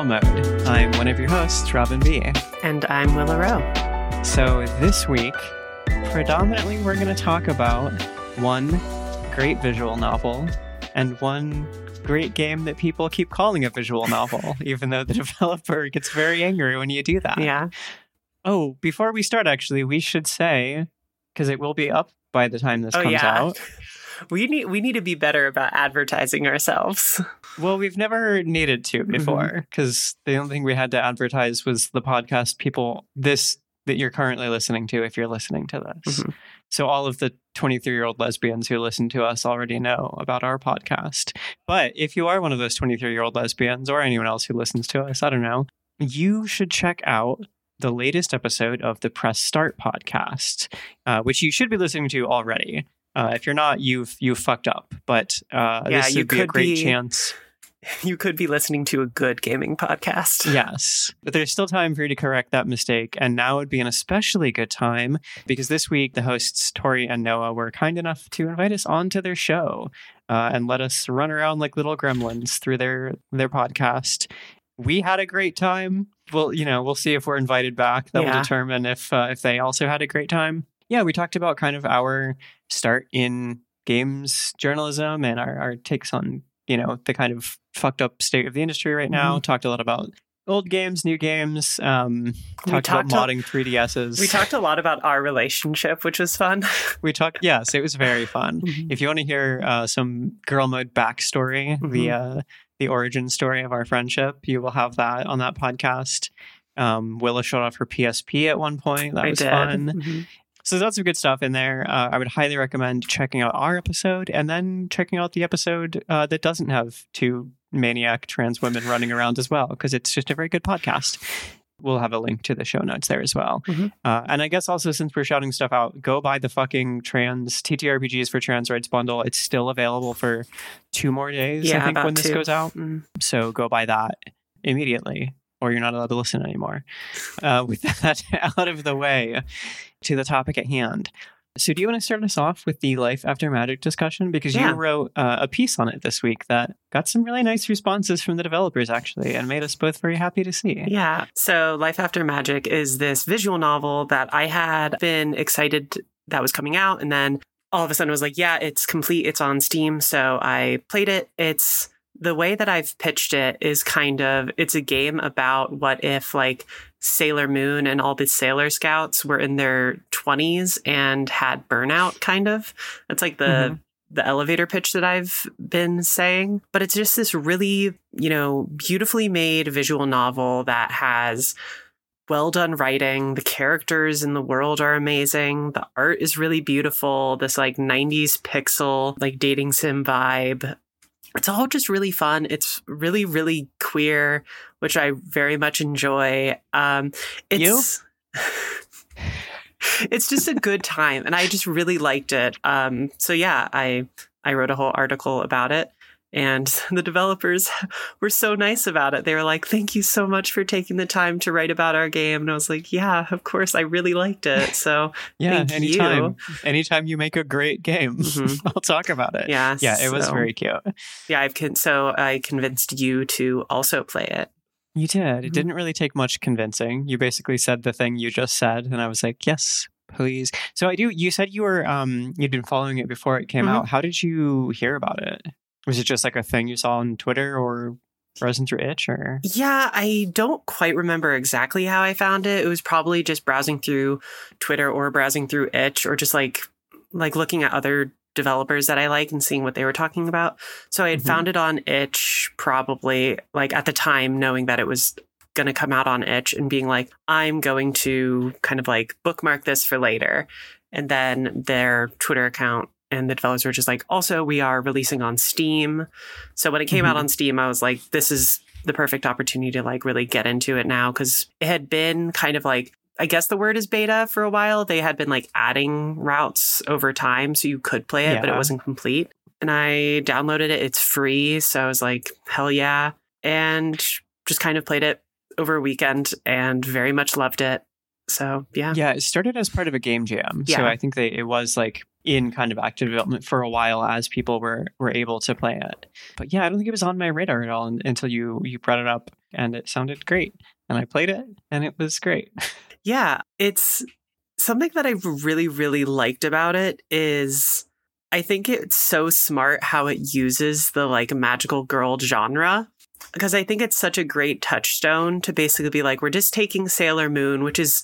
Girl Mode. I'm one of your hosts, Robin B. And I'm Willa Rowe. So this week, predominantly we're going to talk about one great visual novel and one great game that people keep calling a visual novel, even though the developer gets very angry when you do that. Yeah. Oh, before we start, actually, we should say, because it will be up by the time this Oh, comes yeah. out. We need we need to be better about advertising ourselves. Well, we've never needed to Mm-hmm. before because the only thing we had to advertise was the podcast people this that you're currently listening to if you're listening to this. Mhm. So all of the 23 year old lesbians who listen to us already know about our podcast. But if you are one of those 23 year old lesbians or anyone else who listens to us, I don't know, you should check out the latest episode of the Press Start podcast, uh, which you should be listening to already. Uh, if you're not, you've you've fucked up. But uh, Yeah, this you would be a great be- chance. You could be listening to a good gaming podcast. Yes, but there's still time for you to correct that mistake. And now would be an especially good time because this week the hosts, Tori and Noah, were kind enough to invite us onto their show uh, and let us run around like little gremlins through their, their podcast. We had a great time. Well, you know, we'll see if we're invited back. That will determine if uh, if they also had a great time. Yeah, we talked about kind of our start in games journalism and our, our takes on you know the kind of fucked up state of the industry right now. Talked a lot about old games, new games. Um, talked about talked a- modding 3DSs. We talked a lot about our relationship, which was fun. We talked. Yes, it was very fun. If you want to hear uh, some girl mode backstory, the Mhm. uh, the origin story of our friendship, you will have that on that podcast. Um, Willa showed off her PSP at one point. That I was did. fun. Mhm. So that's some good stuff in there. Uh, I would highly recommend checking out our episode and then checking out the episode uh, that doesn't have two maniac trans women running around as well, because it's just a very good podcast. We'll have a link to the show notes there as well. Mhm. Uh, and I guess also since we're shouting stuff out, go buy the fucking trans TTRPGs for trans rights bundle. It's still available for two more days, Yeah, I think, when this two. goes out. Mm. So go buy that immediately, or you're not allowed to listen anymore. Uh, with that out of the way, to the topic at hand. So, do you want to start us off with the life after magic discussion? Because Yeah. you wrote uh, a piece on it this week that got some really nice responses from the developers, actually, and made us both very happy to see. Yeah. So, Life After Magic is this visual novel that I had been excited that was coming out. And then all of a sudden was like, yeah, it's complete. It's on Steam. So I played it. It's the way that I've pitched it is kind of it's a game about what if like Sailor Moon and all the Sailor Scouts were in their 20s and had burnout kind of. That's like the Mhm. the elevator pitch that I've been saying, but it's just this really, you know, beautifully made visual novel that has well done writing. The characters in the world are amazing. The art is really beautiful. This like 90s pixel, like dating sim vibe. It's all just really fun. It's really, really queer, which I very much enjoy. Um, it's it's just a good time, and I just really liked it. Um, so yeah, I I wrote a whole article about it. And the developers were so nice about it. They were like, "Thank you so much for taking the time to write about our game." And I was like, "Yeah, of course, I really liked it." So Yeah, Thank anytime. Anytime you make a great game, Mhm. I'll talk about it. yeah, Yeah, it was very cute. Yeah, I've con- so I convinced you to also play it. You did. It Mhm. didn't really take much convincing. You basically said the thing you just said, and I was like, "Yes, please." So I do. You said you were um you'd been following it before it came Mhm. out. How did you hear about it? Was it just like a thing you saw on Twitter or browsing through itch or? Yeah, I don't quite remember exactly how I found it. It was probably just browsing through Twitter or browsing through itch or just like like looking at other developers that I like and seeing what they were talking about. So I had Mhm. found it on itch probably like at the time knowing that it was going to come out on itch and being like I'm going to kind of like bookmark this for later. And then their Twitter account and the developers were just like, also, we are releasing on Steam. So when it came out Mhm. on Steam, I was like, this is the perfect opportunity to like really get into it now because it had been kind of like I guess the word is beta for a while. They had been like adding routes over time so you could play it, but it wasn't complete. And I downloaded it. It's free. So I was like, hell yeah. And just kind of played it over a weekend and very much loved it. So yeah. Yeah, it started as part of a game jam. So I think they it was like in kind of active development for a while as people were were able to play it. But yeah, I don't think it was on my radar at all until you you brought it up and it sounded great. And I played it and it was great. Yeah, it's something that I really really liked about it is I think it's so smart how it uses the like magical girl genre because I think it's such a great touchstone to basically be like we're just taking Sailor Moon, which is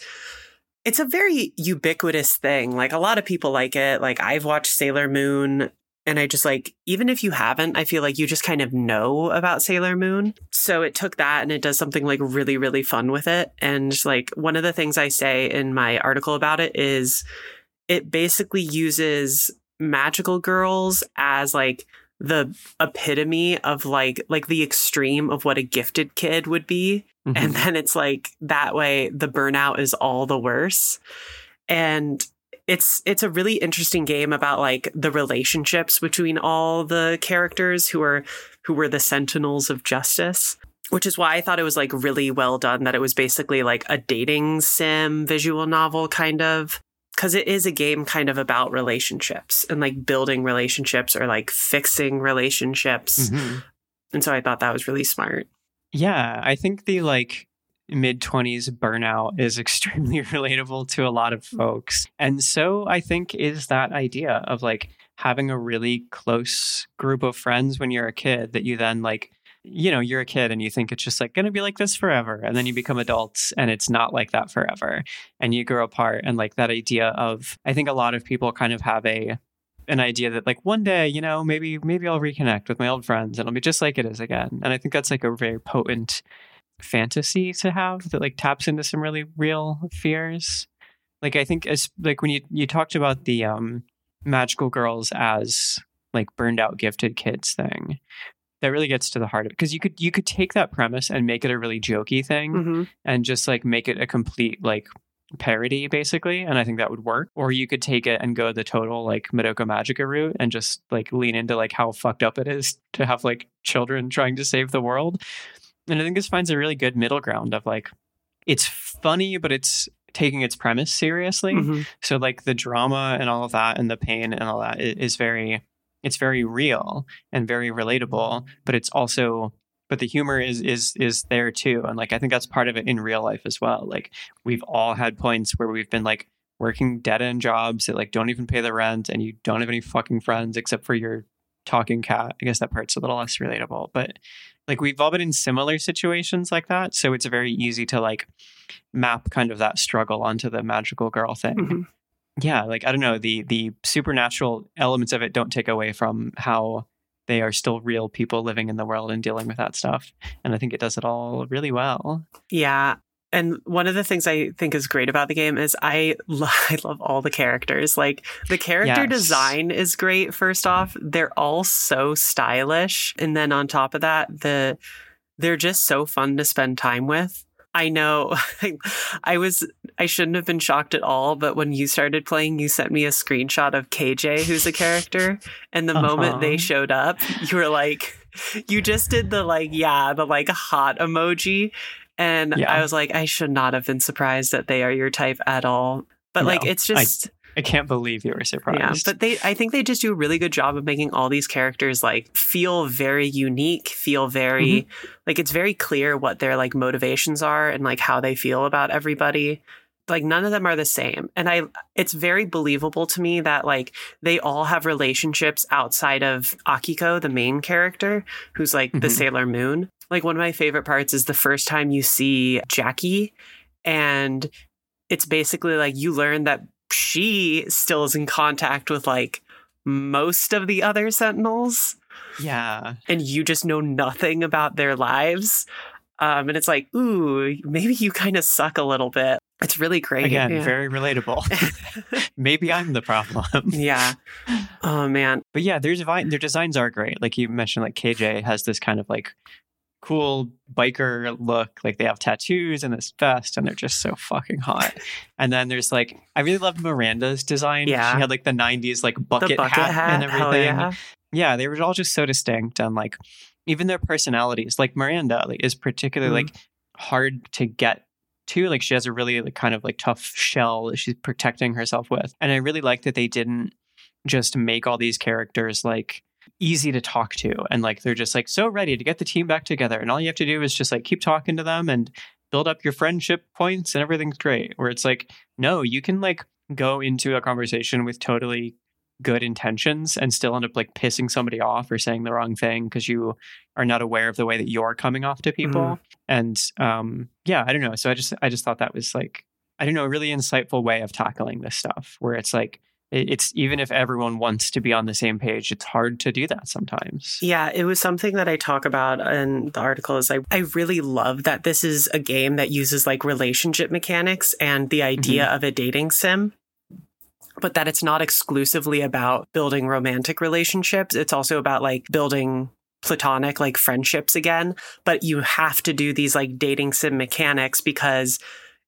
it's a very ubiquitous thing. Like a lot of people like it. Like I've watched Sailor Moon and I just like, even if you haven't, I feel like you just kind of know about Sailor Moon. So it took that and it does something like really, really fun with it. And like one of the things I say in my article about it is it basically uses magical girls as like the epitome of like like the extreme of what a gifted kid would be. Mm-hmm. and then it's like that way the burnout is all the worse. And it's it's a really interesting game about like the relationships between all the characters who are who were the sentinels of justice which is why I thought it was like really well done that it was basically like a dating sim visual novel kind of because it is a game kind of about relationships and like building relationships or like fixing relationships. Mm-hmm. And so I thought that was really smart. Yeah, I think the like mid 20s burnout is extremely relatable to a lot of folks. And so I think is that idea of like having a really close group of friends when you're a kid that you then like you know, you're a kid and you think it's just like going to be like this forever. And then you become adults and it's not like that forever. And you grow apart. And like that idea of, I think a lot of people kind of have a, an idea that like one day, you know, maybe, maybe I'll reconnect with my old friends and it'll be just like it is again. And I think that's like a very potent fantasy to have that like taps into some really real fears. Like I think as like when you, you talked about the, um, magical girls as like burned out gifted kids thing that really gets to the heart of it because you could you could take that premise and make it a really jokey thing mm-hmm. and just like make it a complete like parody basically and i think that would work or you could take it and go the total like madoka magica route and just like lean into like how fucked up it is to have like children trying to save the world and i think this finds a really good middle ground of like it's funny but it's taking its premise seriously mm-hmm. so like the drama and all of that and the pain and all that is very it's very real and very relatable, but it's also but the humor is is is there too and like i think that's part of it in real life as well like we've all had points where we've been like working dead end jobs that like don't even pay the rent and you don't have any fucking friends except for your talking cat. I guess that part's a little less relatable but like we've all been in similar situations like that so it's very easy to like map kind of that struggle onto the magical girl thing. Mm-hmm yeah, like I don't know, the the supernatural elements of it don't take away from how they are still real people living in the world and dealing with that stuff. And I think it does it all really well. Yeah. And one of the things I think is great about the game is I, lo- I love all the characters. Like the character yes. design is great. First off, they're all so stylish, and then on top of that, the they're just so fun to spend time with. I know I was I shouldn't have been shocked at all, but when you started playing, you sent me a screenshot of KJ, who's a character, and the uh-huh. moment they uh-huh. showed up, you were like you just did the like yeah, the like hot emoji and yeah. I was like I should not have been surprised that they are your type at all. But no, like it's just I- I can't believe you were surprised. Yeah, but they I think they just do a really good job of making all these characters like feel very unique, feel very mm-hmm. like it's very clear what their like motivations are and like how they feel about everybody. Like none of them are the same. And I it's very believable to me that like they all have relationships outside of Akiko, the main character, who's like mm-hmm. the Sailor Moon. Like one of my favorite parts is the first time you see Jackie and it's basically like you learn that she still is in contact with like most of the other sentinels. Yeah. And you just know nothing about their lives. Um, and it's like, ooh, maybe you kind of suck a little bit. It's really great. Again, yeah. very relatable. maybe I'm the problem. yeah. Oh man. But yeah, their design their designs are great. Like you mentioned, like KJ has this kind of like cool biker look. Like they have tattoos and this vest, and they're just so fucking hot. and then there's like, I really loved Miranda's design. Yeah, she had like the '90s like bucket, bucket hat, hat, and everything. Yeah. yeah, they were all just so distinct, and like even their personalities. Like Miranda like, is particularly mm like hard to get to. Like she has a really like kind of like tough shell that she's protecting herself with, and I really like that they didn't just make all these characters like easy to talk to. And like they're just like so ready to get the team back together. And all you have to do is just like keep talking to them and build up your friendship points and everything's great. Where it's like no you can like go into a conversation with totally good intentions and still end up like pissing somebody off or saying the wrong thing because you are not aware of the way that you're coming off to people. Mhm. and um yeah i don't know. So i just i just thought that was like i don't know a really insightful way of tackling this stuff where it's like it's even if everyone wants to be on the same page it's hard to do that sometimes Yeah, it was something that I talk about in the article is I, I really love that this is a game that uses like relationship mechanics and the idea mm-hmm. of a dating sim. But that it's not exclusively about building romantic relationships. It's also about like building platonic like friendships again. But you have to do these like dating sim mechanics because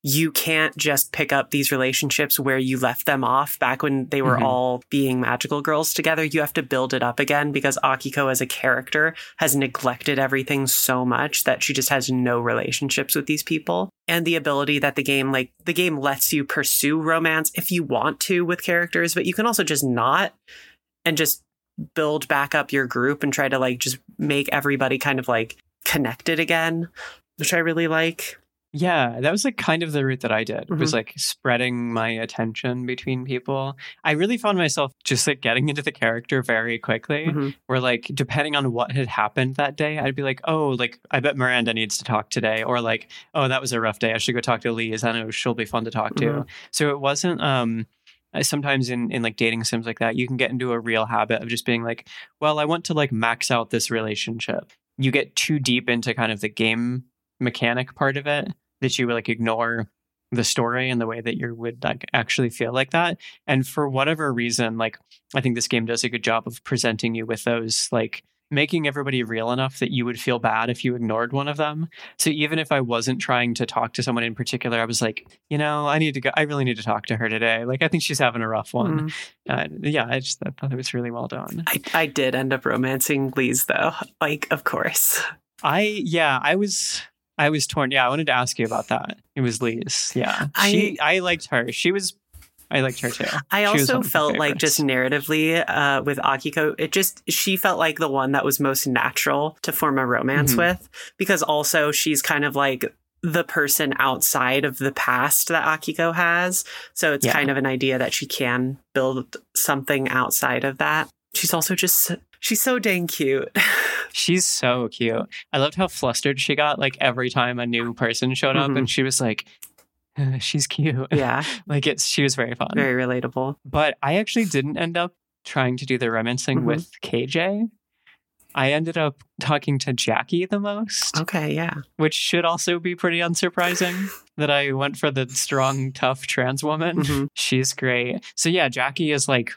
you can't just pick up these relationships where you left them off back when they were Mhm. all being magical girls together. You have to build it up again because Akiko as a character has neglected everything so much that she just has no relationships with these people. And the ability that the game, like, the game lets you pursue romance if you want to with characters, but you can also just not and just build back up your group and try to, like, just make everybody kind of like connected again, which I really like. Yeah, that was like kind of the route that I did. Was Mhm. like spreading my attention between people. I really found myself just like getting into the character very quickly. Mhm. Where like depending on what had happened that day, I'd be like, oh, like I bet Miranda needs to talk today, or like, oh, that was a rough day. I should go talk to Lise. I know she'll be fun to talk to. Mhm. So it wasn't. um Sometimes in, in like dating sims like that, you can get into a real habit of just being like, well, I want to like max out this relationship. You get too deep into kind of the game mechanic part of it that you would like ignore the story and the way that you would like actually feel like that and for whatever reason like i think this game does a good job of presenting you with those like making everybody real enough that you would feel bad if you ignored one of them so even if i wasn't trying to talk to someone in particular i was like you know i need to go i really need to talk to her today like i think she's having a rough one Mhm. uh, yeah i just I thought it was really well done I, I did end up romancing Lise though. Like, of course. I yeah, I was I was torn. Yeah, I wanted to ask you about that. It was Lise. Yeah. I- she I liked her. She was I liked her too. I also one of my felt like just narratively uh, with Akiko, it just she felt like the one that was most natural to form a romance Mhm. with because also she's kind of like the person outside of the past that Akiko has. So it's Yeah. kind of an idea that she can build something outside of that. She's also just she's so dang cute. She's so cute. I loved how flustered she got like every time a new person showed up Mhm. and she was like "Uh, she's cute. yeah, like it's she was very fun. very relatable. but I actually didn't end up trying to do the romancing Mhm. with KJ. I ended up talking to Jackie the most. Okay, yeah. which should also be pretty unsurprising that I went for the strong, tough trans woman. Mhm. She's great. So, yeah, Jackie is like,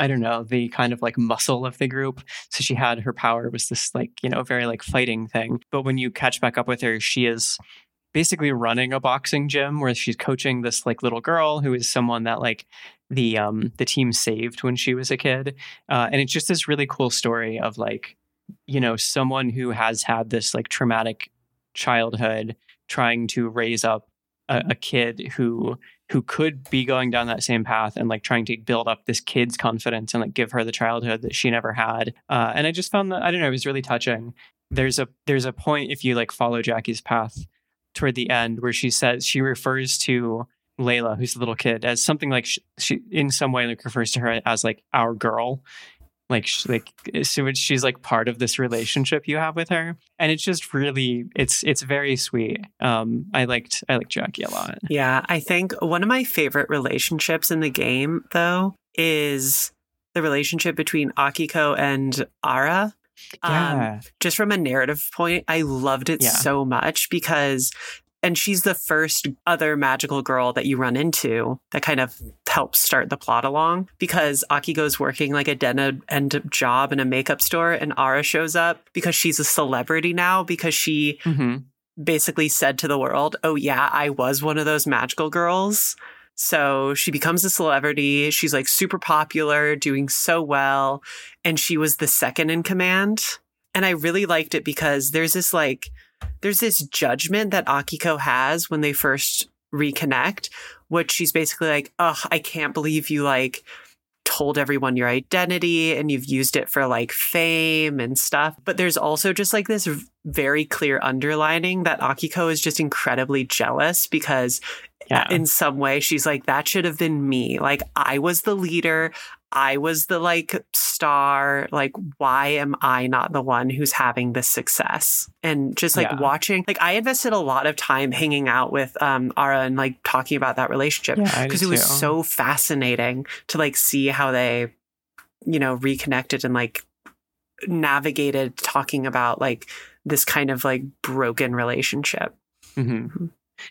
I don't know, the kind of like muscle of the group. So, she had her power was this like, you know, very like fighting thing. But when you catch back up with her, she is basically running a boxing gym where she's coaching this like little girl who is someone that like the um the team saved when she was a kid uh, and it's just this really cool story of like you know someone who has had this like traumatic childhood trying to raise up a, a kid who who could be going down that same path and like trying to build up this kid's confidence and like give her the childhood that she never had. Uh, and i just found that i don't know it was really touching. There's a there's a point if you like follow jackie's path toward the end where she says she refers to Layla, who's the little kid, as something like she, she in some way like refers to her as like our girl, like like so she's like part of this relationship you have with her, and it's just really it's it's very sweet. Um, I liked I liked Jackie a lot. Yeah, I think one of my favorite relationships in the game, though, is the relationship between Akiko and Ara. Um, Yeah, just from a narrative point, I loved it Yeah. so much because, and she's the first other magical girl that you run into that kind of helps start the plot along because Akiko's working like a dead end job in a makeup store and Ara shows up because she's a celebrity now because she hmm basically said to the world, Oh, yeah, I was one of those magical girls. So she becomes a celebrity. She's like super popular, doing so well. And she was the second in command. And I really liked it because there's this like, there's this judgment that Akiko has when they first reconnect, which she's basically like, Oh, I can't believe you like told everyone your identity and you've used it for like fame and stuff. But there's also just like this very clear underlining that Akiko is just incredibly jealous because yeah. in some way she's like, that should have been me. Like, I was the leader. I was the like star. Like, why am I not the one who's having this success? And just like yeah. watching, like, I invested a lot of time hanging out with um, Ara and like talking about that relationship because yeah, it was too. so fascinating to like see how they, you know, reconnected and like navigated talking about like this kind of like broken relationship. Mm-hmm. mm-hmm.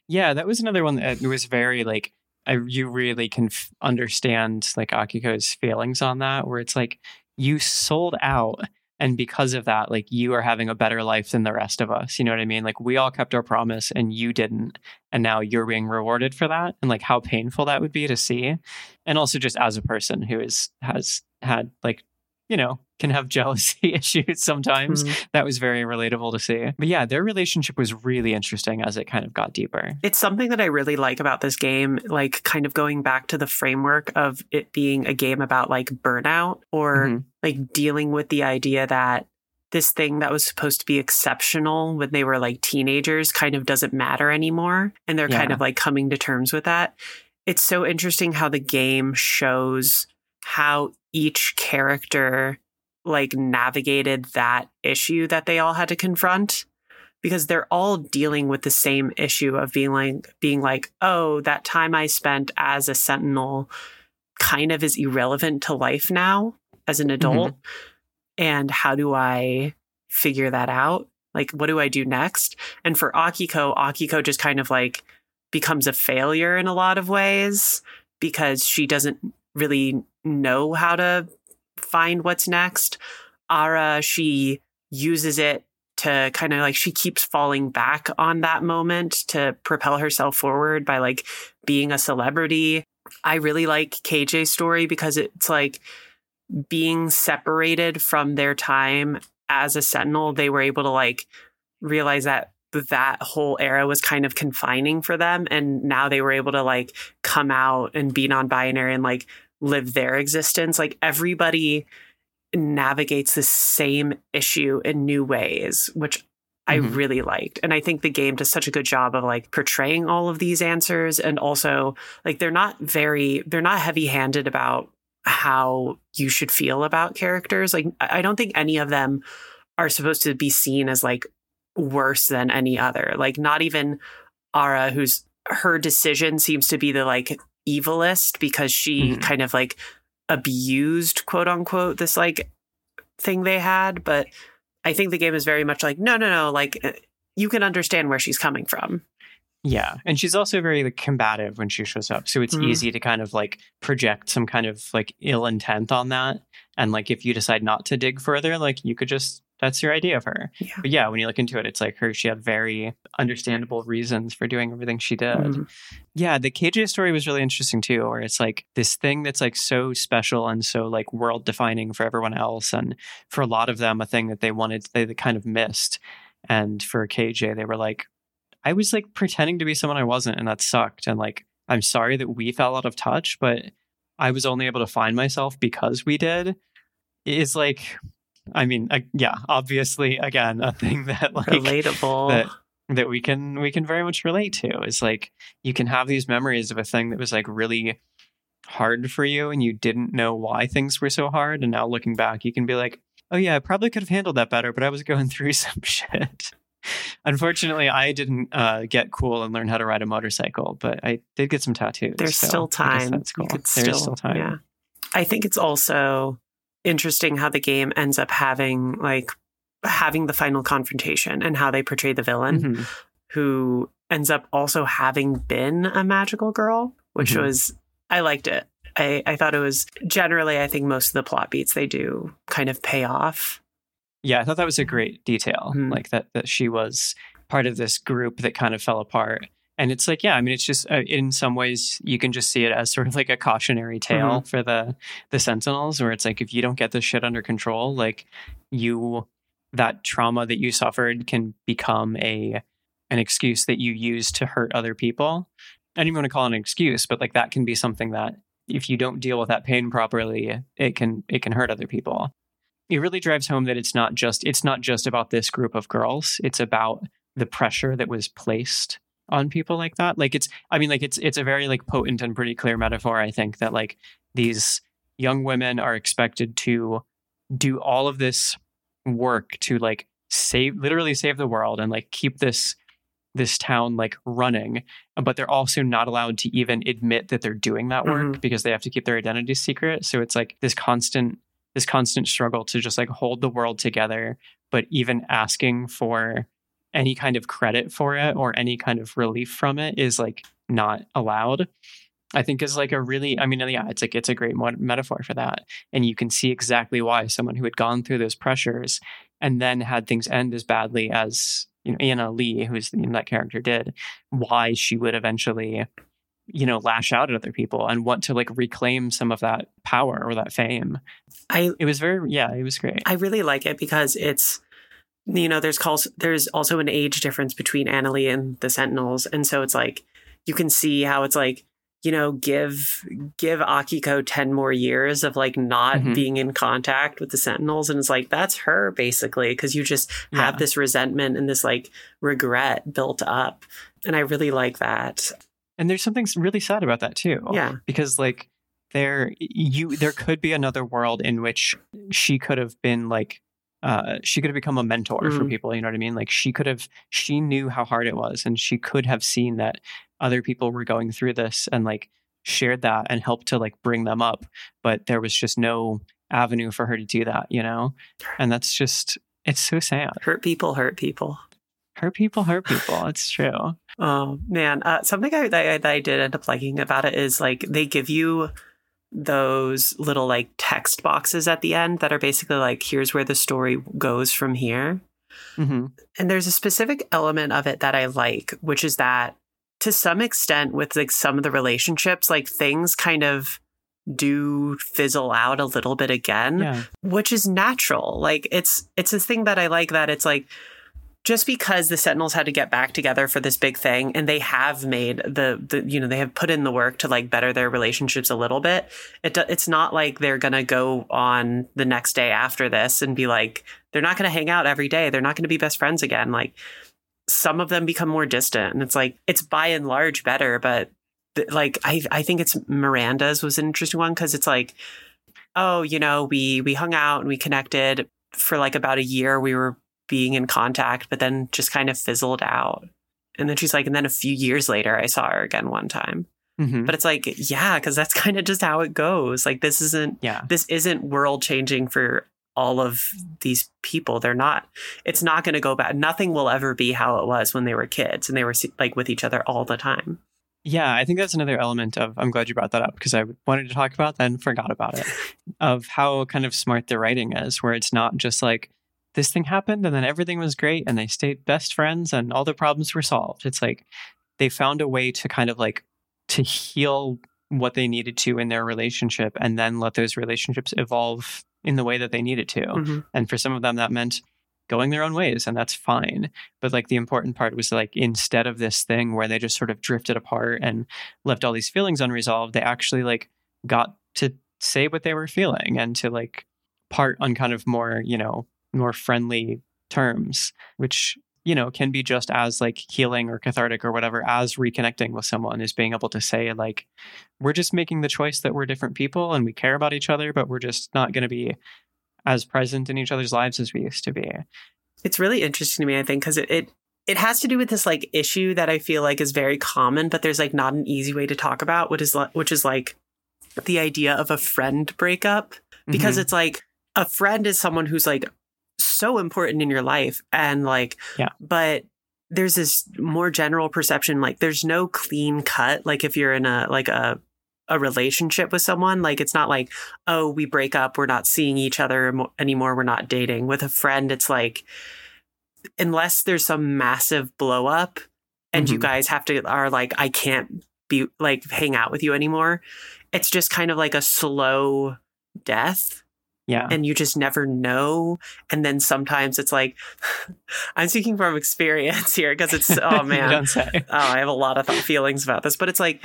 Yeah, that was another one that was very like I, you really can f- understand like Akiko's feelings on that, where it's like you sold out, and because of that, like you are having a better life than the rest of us. You know what I mean? Like we all kept our promise, and you didn't, and now you're being rewarded for that, and like how painful that would be to see, and also just as a person who is has had like you know, can have jealousy issues sometimes. Mm-hmm. That was very relatable to see. But yeah, their relationship was really interesting as it kind of got deeper. It's something that I really like about this game, like kind of going back to the framework of it being a game about like burnout or mm-hmm. like dealing with the idea that this thing that was supposed to be exceptional when they were like teenagers kind of doesn't matter anymore. And they're yeah. kind of like coming to terms with that. It's so interesting how the game shows how each character like navigated that issue that they all had to confront because they're all dealing with the same issue of being like being like oh that time i spent as a sentinel kind of is irrelevant to life now as an adult mm-hmm. and how do i figure that out like what do i do next and for akiko akiko just kind of like becomes a failure in a lot of ways because she doesn't really know how to find what's next. Ara, she uses it to kind of like she keeps falling back on that moment to propel herself forward by like being a celebrity. I really like KJ's story because it's like being separated from their time as a sentinel, they were able to like realize that that whole era was kind of confining for them and now they were able to like come out and be non-binary and like live their existence. Like everybody navigates the same issue in new ways, which I mm-hmm. really liked. And I think the game does such a good job of like portraying all of these answers and also like they're not very they're not heavy-handed about how you should feel about characters. Like I don't think any of them are supposed to be seen as like worse than any other. Like not even Ara who's her decision seems to be the like evilist because she mm-hmm. kind of like abused quote unquote this like thing they had but i think the game is very much like no no no like uh, you can understand where she's coming from yeah and she's also very like, combative when she shows up so it's mm-hmm. easy to kind of like project some kind of like ill intent on that and like if you decide not to dig further like you could just that's your idea of her. Yeah. But yeah, when you look into it, it's like her, she had very understandable reasons for doing everything she did. Mm-hmm. Yeah, the KJ story was really interesting too, where it's like this thing that's like so special and so like world defining for everyone else. And for a lot of them, a thing that they wanted, they, they kind of missed. And for KJ, they were like, I was like pretending to be someone I wasn't, and that sucked. And like, I'm sorry that we fell out of touch, but I was only able to find myself because we did. Is like I mean, uh, yeah, obviously, again, a thing that like relatable. that that we can we can very much relate to is like you can have these memories of a thing that was like really hard for you and you didn't know why things were so hard. And now looking back you can be like oh yeah i probably could have handled that better but i was going through some shit. Unfortunately i didn't uh, get cool and learn how to ride a motorcycle but i did get some tattoos there's so still time. that's cool. there's still, still time. Yeah. I think it's also interesting how the game ends up having like having the final confrontation and how they portray the villain mm-hmm. who ends up also having been a magical girl, which mm-hmm. was I liked it. I, I thought it was generally I think most of the plot beats they do kind of pay off. Yeah, I thought that was a great detail. Mm-hmm. Like that that she was part of this group that kind of fell apart and it's like yeah i mean it's just uh, in some ways you can just see it as sort of like a cautionary tale mm-hmm. for the the sentinels where it's like if you don't get this shit under control like you that trauma that you suffered can become a an excuse that you use to hurt other people i don't even want to call it an excuse but like that can be something that if you don't deal with that pain properly, it can it can hurt other people. It really drives home that it's not just it's not just about this group of girls. It's about the pressure that was placed on people like that. Like it's I mean like it's it's a very like potent and pretty clear metaphor I think that like these young women are expected to do all of this work to like save literally save the world and like keep this this town like running but they're also not allowed to even admit that they're doing that work Mhm. because they have to keep their identity secret so it's like this constant this constant struggle to just like hold the world together but even asking for any kind of credit for it or any kind of relief from it is like not allowed i think is like a really i mean yeah it's like it's a great metaphor for that and you can see exactly why someone who had gone through those pressures and then had things end as badly as you know Anna Lee, who's you know, that character did, why she would eventually you know lash out at other people and want to like reclaim some of that power or that fame. I It was very yeah, it was great. I really like it because it's you know there's calls there's also an age difference between Annalie and the Sentinels, and so it's like you can see how it's like you know give give Akiko 10 more years of like not Mhm. being in contact with the Sentinels and it's like that's her basically because you just have this resentment and this like regret built up and I really like that. And there's something really sad about that too. Yeah. because like there you there could be another world in which she could have been like uh she could have become a mentor for Mhm. people you know what i mean? Like she could have she knew how hard it was and she could have seen that other people were going through this and like shared that and helped to like bring them up but there was just no avenue for her to do that you know? And that's just it's so sad. Hurt people hurt people. hurt people hurt people it's true. Oh man, uh, something I, that, I, that I did end up liking about it is like they give you those little like text boxes at the end that are basically like here's where the story goes from here. hmm And there's a specific element of it that I like, which is that to some extent with like some of the relationships, like things kind of do fizzle out a little bit again yeah which is natural. Like it's it's a thing that I like that it's like just because the Sentinels had to get back together for this big thing and they have made the the you know they have put in the work to like better their relationships a little bit. It do- it's not like they're going to go on the next day after this and be like they're not going to hang out every day. They're not going to be best friends again. Like some of them become more distant and it's like it's by and large better, but th- like I I think it's Miranda's was an interesting one cuz it's like oh, you know, we we hung out and we connected for like about a year. We were being in contact, but then just kind of fizzled out. And then she's like, and then a few years later, I saw her again one time. hmm But it's like, yeah, because that's kind of just how it goes. Like this isn't yeah this isn't world changing for all of these people. They're not. It's not going to go back. Nothing will ever be how it was when they were kids and they were like with each other all the time. Yeah, I think that's another element of. I'm glad you brought that up because I wanted to talk about that and forgot about it. of how kind of smart the writing is, where it's not just like this thing happened and then everything was great and they stayed best friends and all the problems were solved. It's like they found a way to kind of like to heal what they needed to in their relationship and then let those relationships evolve in the way that they needed to. Mhm. And for some of them, that meant going their own ways, and that's fine. But like the important part was like instead of this thing where they just sort of drifted apart and left all these feelings unresolved, they actually like got to say what they were feeling and to like part on kind of more, you know, more friendly terms, which you know can be just as like healing or cathartic or whatever as reconnecting with someone is being able to say like we're just making the choice that we're different people and we care about each other but we're just not going to be as present in each other's lives as we used to be It's really interesting to me, I think, because it, it it has to do with this like issue that I feel like is very common, but there's like not an easy way to talk about, which is which is like the idea of a friend breakup, because Mhm. it's like a friend is someone who's like so important in your life, and like, Yeah. but there's this more general perception like there's no clean cut like if you're in a like a a relationship with someone like it's not like oh we break up we're not seeing each other anymore we're not dating with a friend it's like unless there's some massive blow up and you Mhm. guys have to are like i can't be like hang out with you anymore it's just kind of like a slow death yeah and you just never know and then sometimes it's like i'm speaking from experience here because it's oh man oh, I have a lot of th- feelings about this, but it's like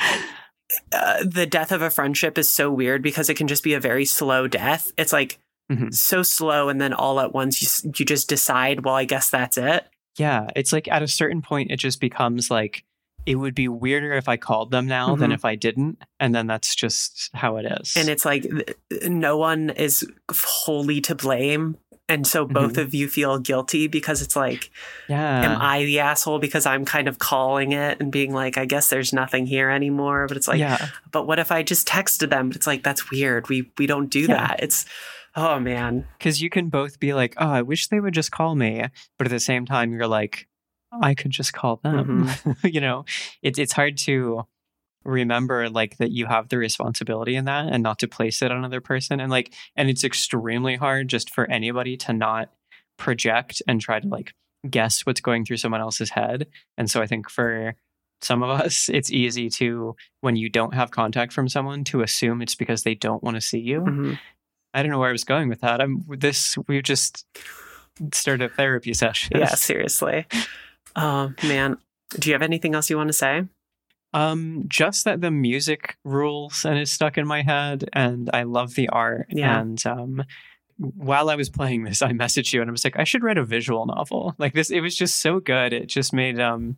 uh, the death of a friendship is so weird because it can just be a very slow death. It's like Mhm. so slow, and then all at once you you just decide, well, I guess that's it. Yeah, it's like at a certain point, it just becomes like it would be weirder if I called them now than Mhm. if I didn't, and then that's just how it is. And it's like no one is wholly to blame. And so both Mhm. of you feel guilty because it's like, yeah, am I the asshole because I'm kind of calling it and being like, I guess there's nothing here anymore. But it's like, yeah, but what if I just texted them? But it's like, that's weird. We we don't do Yeah. that. It's oh man. because you can both be like, oh, I wish they would just call me, but at the same time, you're like, I could just call them. you know, it's it's hard to remember like that you have the responsibility in that and not to place it on another person and like and it's extremely hard just for anybody to not project and try to like guess what's going through someone else's head and so i think for some of us it's easy to when you don't have contact from someone to assume it's because they don't want to see you Mhm. i don't know where i was going with that i'm this we just started a therapy session Yeah, seriously. Oh man. Do you have anything else you want to say? Um, just that the music rules and is stuck in my head, and I love the art. Yeah. And um, while I was playing this, I messaged you and I was like, I should write a visual novel. Like this, it was just so good. It just made um,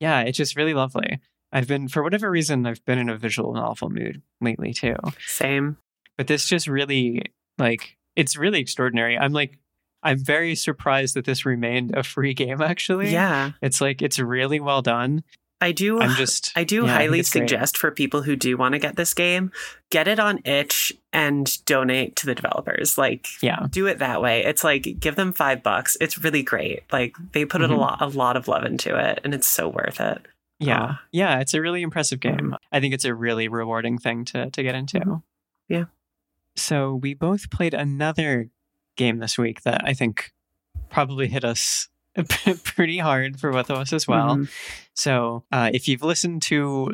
yeah, it's just really lovely. I've been for whatever reason, I've been in a visual novel mood lately too. Same. But this just really like it's really extraordinary. I'm like. I'm very surprised that this remained a free game actually. Yeah. It's like it's really well done. I do I'm just I do yeah, highly great. suggest for people who do want to get this game, get it on itch and donate to the developers. Like Yeah. do it that way. It's like give them 5 bucks. It's really great. Like they put it a lot a lot of love into it and it's so worth it. Yeah. Uh, yeah, it's a really impressive game. I think it's a really rewarding thing to to get into. Mhm. Yeah. So we both played another game this week that I think probably hit us pretty hard for both of us as well. Mhm. So uh, if you've listened to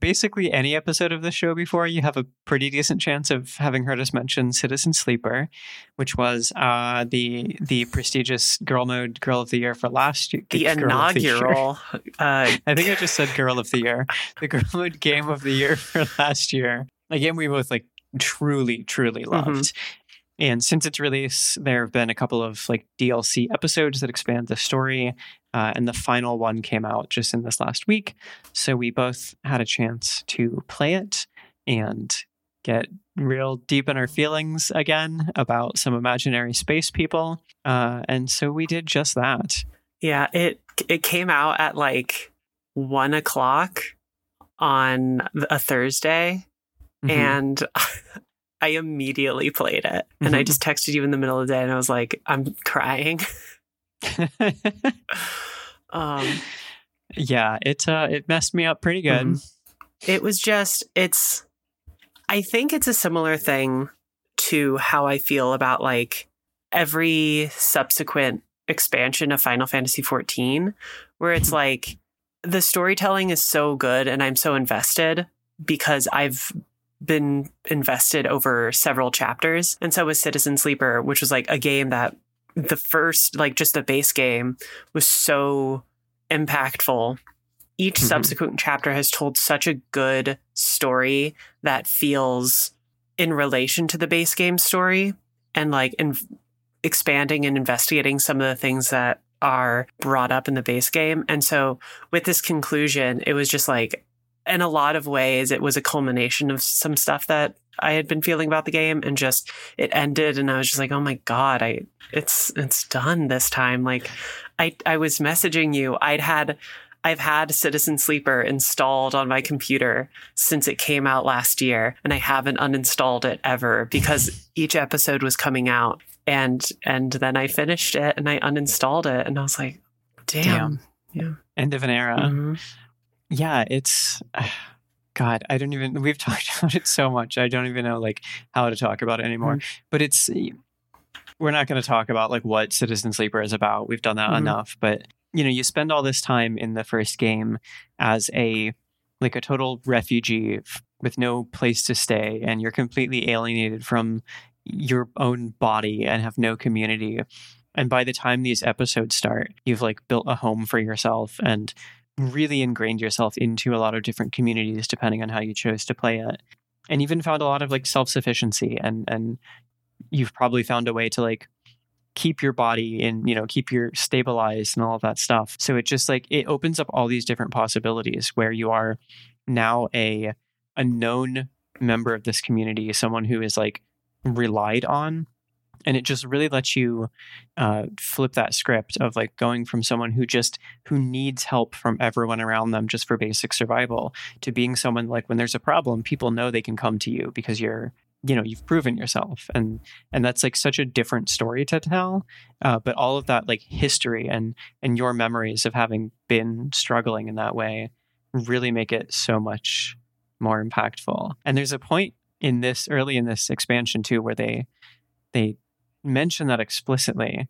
basically any episode of the show before, you have a pretty decent chance of having heard us mention Citizen Sleeper, which was uh, the the prestigious Girl Mode Girl of the Year for last year. The of the Year. inaugural uh I think I just said Girl of the Year. The Girl Mode Game of the Year for last year. A game we both like truly, truly loved. And since its release, there have been a couple of like DLC episodes that expand the story. Uh, and the final one came out just in this last week. So we both had a chance to play it and get real deep in our feelings again about some imaginary space people. Uh, and so we did just that. yeah, it it came out at like 1 o'clock on a Thursday Mhm. and I immediately played it. And I Mhm. just texted you in the middle of the day and I was like, I'm crying. Um, yeah, it uh, it messed me up pretty good. Mhm. it was just, it's, I think it's a similar thing to how I feel about like every subsequent expansion of Final Fantasy XIV, where it's Mhm. like the storytelling is so good and I'm so invested because I've been invested over several chapters. And so was Citizen Sleeper, which was like a game that the first, like just the base game, was so impactful. Each Mhm. subsequent chapter has told such a good story that feels in relation to the base game story and like in expanding and investigating some of the things that are brought up in the base game. And so with this conclusion, it was just like, in a lot of ways, it was a culmination of some stuff that I had been feeling about the game and just it ended and I was just like, oh my God, I it's it's done this time. Like I I was messaging you. I'd had I've had Citizen Sleeper installed on my computer since it came out last year, and I haven't uninstalled it ever because each episode was coming out. And and then I finished it and I uninstalled it and I was like, damn. Yeah. End of an era. Mhm. Yeah, it's God. I don't even. We've talked about it so much. I don't even know like how to talk about it anymore. But it's we're not going to talk about like what Citizen Sleeper is about. We've done that Mhm. enough. But you know, you spend all this time in the first game as a like a total refugee with no place to stay, and you're completely alienated from your own body and have no community. And by the time these episodes start, you've like built a home for yourself and really ingrained yourself into a lot of different communities depending on how you chose to play it and even found a lot of like self-sufficiency and and you've probably found a way to like keep your body in you know keep your stabilized and all of that stuff. So it just like it opens up all these different possibilities where you are now a a known member of this community someone who is like relied on and it just really lets you uh, flip that script of like going from someone who just who needs help from everyone around them just for basic survival to being someone like when there's a problem people know they can come to you because you're you know you've proven yourself. And and that's like such a different story to tell uh, but all of that like history and and your memories of having been struggling in that way really make it so much more impactful. And there's a point in this early in this expansion too where they they mention that explicitly.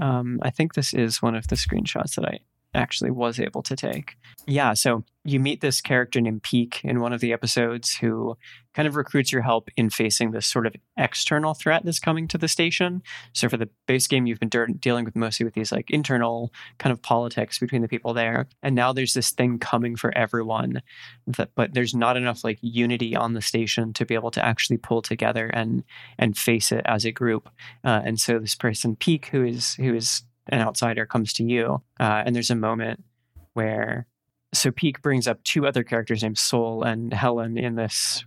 Um, I think this is one of the screenshots that I actually was able to take. Yeah, so you meet this character named Peak in one of the episodes who kind of recruits your help in facing this sort of external threat that's coming to the station. So for the base game, you've been de- dealing with mostly with these like internal kind of politics between the people there, and now there's this thing coming for everyone. That, but there's not enough like unity on the station to be able to actually pull together and and face it as a group. Uh, and so this person Peak, who is who is an outsider comes to you, uh, and there's a moment where so Peak brings up two other characters named Soul and Helen in this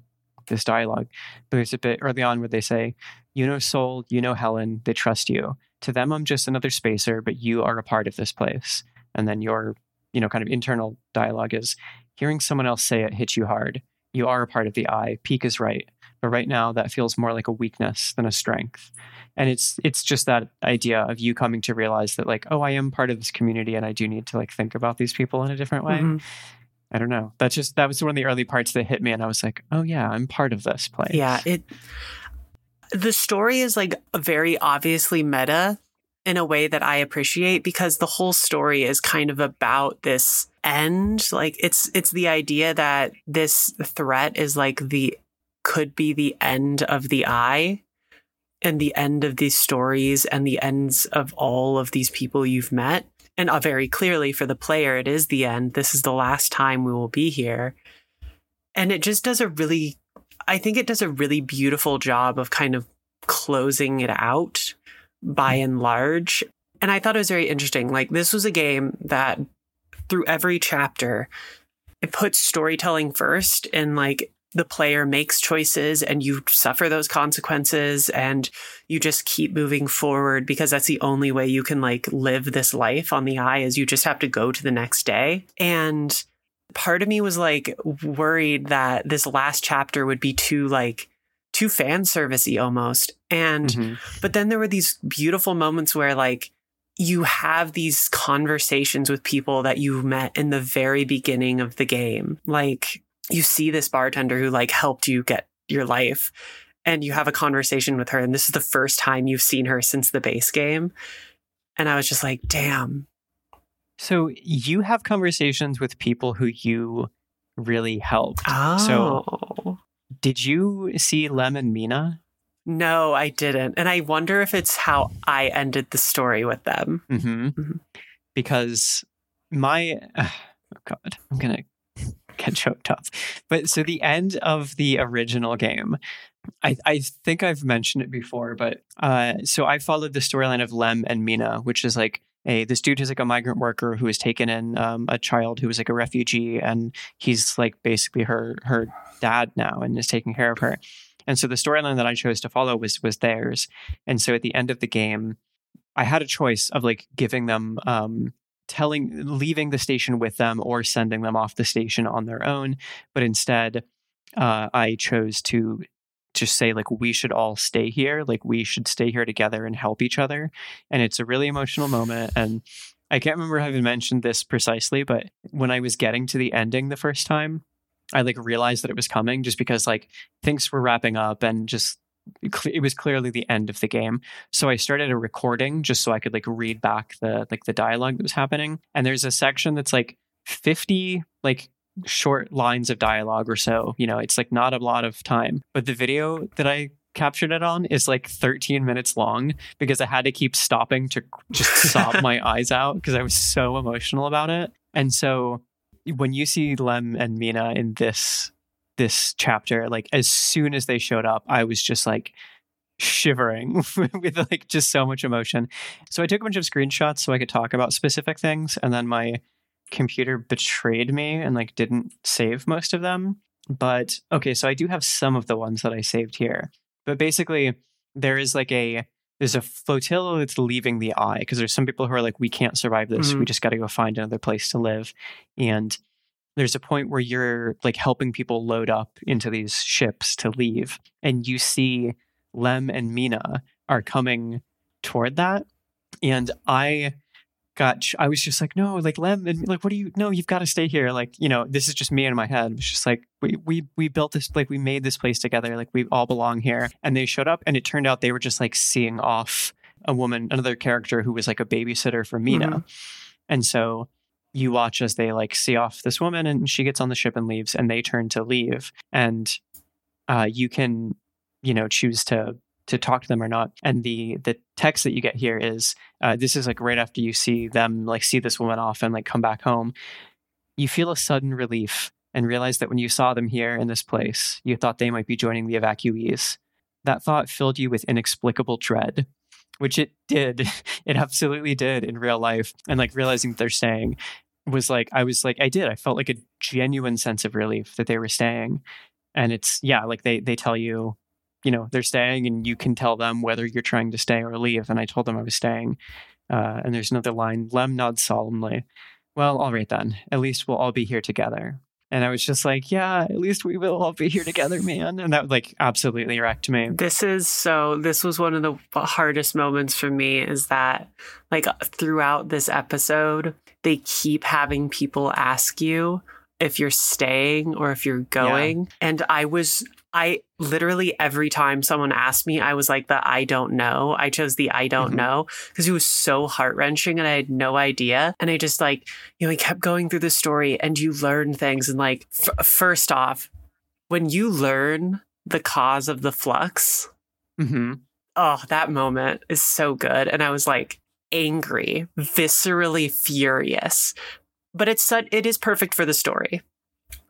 this dialogue. But there's a bit early on where they say, "You know Soul, you know Helen, they trust you. To them, I'm just another spacer, but you are a part of this place." And then your you know kind of internal dialogue is hearing someone else say it hits you hard. You are a part of the eye. Peak is right. But right now, that feels more like a weakness than a strength. And it's it's just that idea of you coming to realize that like, oh, I am part of this community, and I do need to like think about these people in a different way. Mm-hmm. I don't know. That's just that was one of the early parts that hit me, and I was like, oh yeah, I'm part of this place. Yeah, it. The story is like very obviously meta in a way that I appreciate because the whole story is kind of about this end. Like it's it's the idea that this threat is like the could be the end of the eye and the end of these stories and the ends of all of these people you've met. And uh, very clearly for the player, it is the end. This is the last time we will be here. And it just does a really, I think it does a really beautiful job of kind of closing it out by and large. And I thought it was very interesting. Like, this was a game that through every chapter, it puts storytelling first and like the player makes choices and you suffer those consequences and you just keep moving forward because that's the only way you can like live this life on the eye is you just have to go to the next day. And part of me was like worried that this last chapter would be too like too fan servicey almost. And mm-hmm. but then there were these beautiful moments where like you have these conversations with people that you met in the very beginning of the game. Like you see this bartender who like helped you get your life and you have a conversation with her and this is the first time you've seen her since the base game and i was just like damn so you have conversations with people who you really helped oh. so did you see lem and mina no i didn't and i wonder if it's how i ended the story with them mm-hmm. Mm-hmm. because my oh god i'm gonna get choked up. But so the end of the original game, I, I think I've mentioned it before, but uh, so I followed the storyline of Lem and Mina, which is like a this dude who's like a migrant worker who has taken in um, a child who was like a refugee, and he's like basically her her dad now and is taking care of her. And so the storyline that I chose to follow was was theirs. And so at the end of the game, I had a choice of like giving them um, telling leaving the station with them or sending them off the station on their own but instead uh, i chose to just say like we should all stay here. Like we should stay here together and help each other. And it's a really emotional moment and i can't remember having mentioned this precisely but when i was getting to the ending the first time i like realized that it was coming just because like things were wrapping up and just it was clearly the end of the game. So I started a recording just so I could like read back the like the dialogue that was happening. And there's a section that's like 50 like short lines of dialogue or so. You know, it's like not a lot of time. But the video that I captured it on is like 13 minutes long because I had to keep stopping to just sob my eyes out because I was so emotional about it. And so when you see Lem and Mina in this this chapter, like as soon as they showed up, I was just like shivering with like just so much emotion. So I took a bunch of screenshots so I could talk about specific things, and then my computer betrayed me and like didn't save most of them. But okay, so I do have some of the ones that I saved here. But basically, there is like a there's a flotilla that's leaving the eye because there's some people who are like, we can't survive this. Mhm. We just got to go find another place to live. And there's a point where you're like helping people load up into these ships to leave, and you see Lem and Mina are coming toward that. And I got, I was just like, no, like Lem, and like, what do you, no, you've got to stay here. Like, you know, this is just me in my head. It's just like, we, we, we built this, like, we made this place together. Like, we all belong here. And they showed up, and it turned out they were just like seeing off a woman, another character who was like a babysitter for Mina. Mhm. And so you watch as they like see off this woman and she gets on the ship and leaves and they turn to leave. And uh, you can you know choose to to talk to them or not. And the the text that you get here is uh, this is like right after you see them like see this woman off and like come back home. You feel a sudden relief and realize that when you saw them here in this place you thought they might be joining the evacuees. That thought filled you with inexplicable dread which it did. It absolutely did in real life. And like realizing that they're staying was like i was like i did. I felt like a genuine sense of relief that they were staying. And it's yeah like they they tell you you know they're staying and you can tell them whether you're trying to stay or leave. And i told them i was staying. Uh, and there's another line lem nods solemnly. Well all right then. At least we'll all be here together and i was just like yeah at least we will all be here together man. And that like absolutely wrecked me. This is so, this was one of the hardest moments for me is that, like, throughout this episode, they keep having people ask you if you're staying or if you're going. And I was, I literally every time someone asked me, I was like, the I don't know. I chose the I don't Mhm. know because it was so heart wrenching and I had no idea. And I just like, you know, I kept going through the story and you learn things. And like, f- first off, when you learn the cause of the flux, mm-hmm. oh, that moment is so good. And I was like angry, viscerally furious. But it's it is perfect for the story.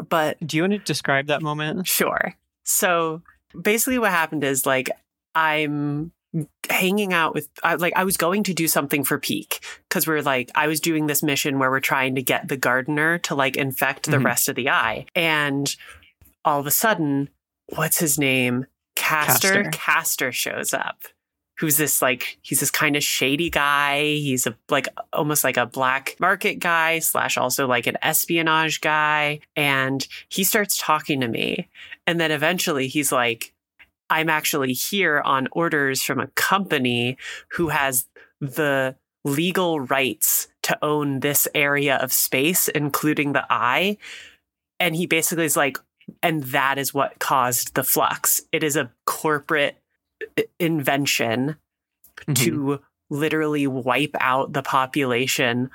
But do you want to describe that moment sure. So basically, what happened is like I'm hanging out with I, like I was going to do something for Peak because we're like I was doing this mission where we're trying to get the gardener to like infect the Mhm. rest of the eye, and all of a sudden, what's his name? Caster. Castor. Caster shows up. Who's this like he's this kind of shady guy. He's a like almost like a black market guy slash also like an espionage guy. And he starts talking to me. And then eventually he's like, I'm actually here on orders from a company who has the legal rights to own this area of space, including the eye. And he basically is like, and that is what caused the flux. It is a corporate i- invention Mhm. to literally wipe out the population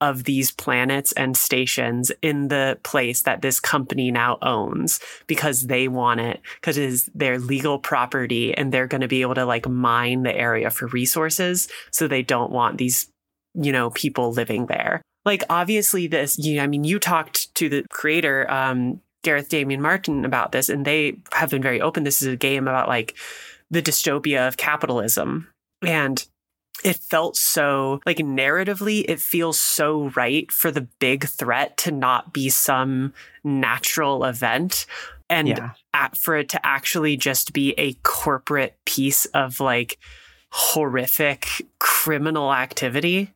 of these planets and stations in the place that this company now owns because they want it because it is their legal property and they're going to be able to like mine the area for resources so they don't want these you know people living there. Like obviously this you i mean you talked to the creator um gareth damian martin about this and they have been very open. This is a game about like the dystopia of capitalism. And it felt so like narratively it feels so right for the big threat to not be some natural event and yeah. at, for it to actually just be a corporate piece of like horrific criminal activity.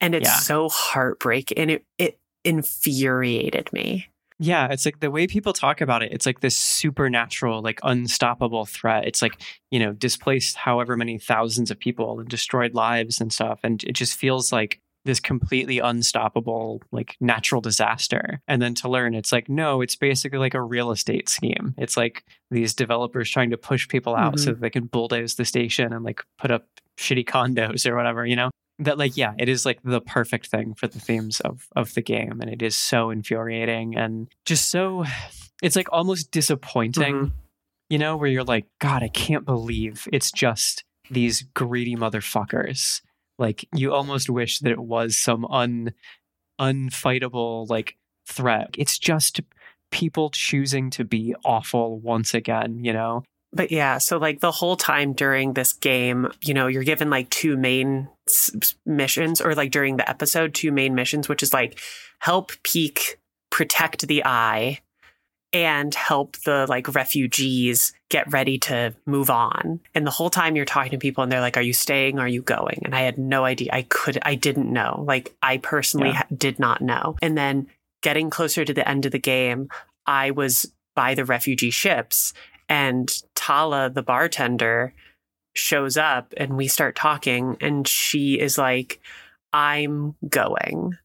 And it's Yeah. so heartbreaking and it it infuriated me Yeah, it's like the way people talk about it, it's like this supernatural, like unstoppable threat. It's like, you know, displaced however many thousands of people and destroyed lives and stuff. And it just feels like this completely unstoppable, like natural disaster. And then to learn, it's like, no, it's basically like a real estate scheme. It's like these developers trying to push people out so mm-hmm. that they can bulldoze the station and like put up shitty condos or whatever, you know? That like yeah it is like the perfect thing for the themes of of the game and it is so infuriating and just so it's like almost disappointing Mhm. you know where you're like god i can't believe it's just these greedy motherfuckers like you almost wish that it was some un unfightable like threat. It's just people choosing to be awful once again, you know? But yeah, so like the whole time during this game, you know, you're given like two main missions, or like during the episode, two main missions, which is like help Peak protect the eye and help the like refugees get ready to move on. And the whole time you're talking to people and they're like, are you staying? Are you going? And I had no idea. I could, I didn't know. Like I personally Yeah. did not know. And then getting closer to the end of the game, I was by the refugee ships and Tala, the bartender, shows up and we start talking and she is like, I'm going.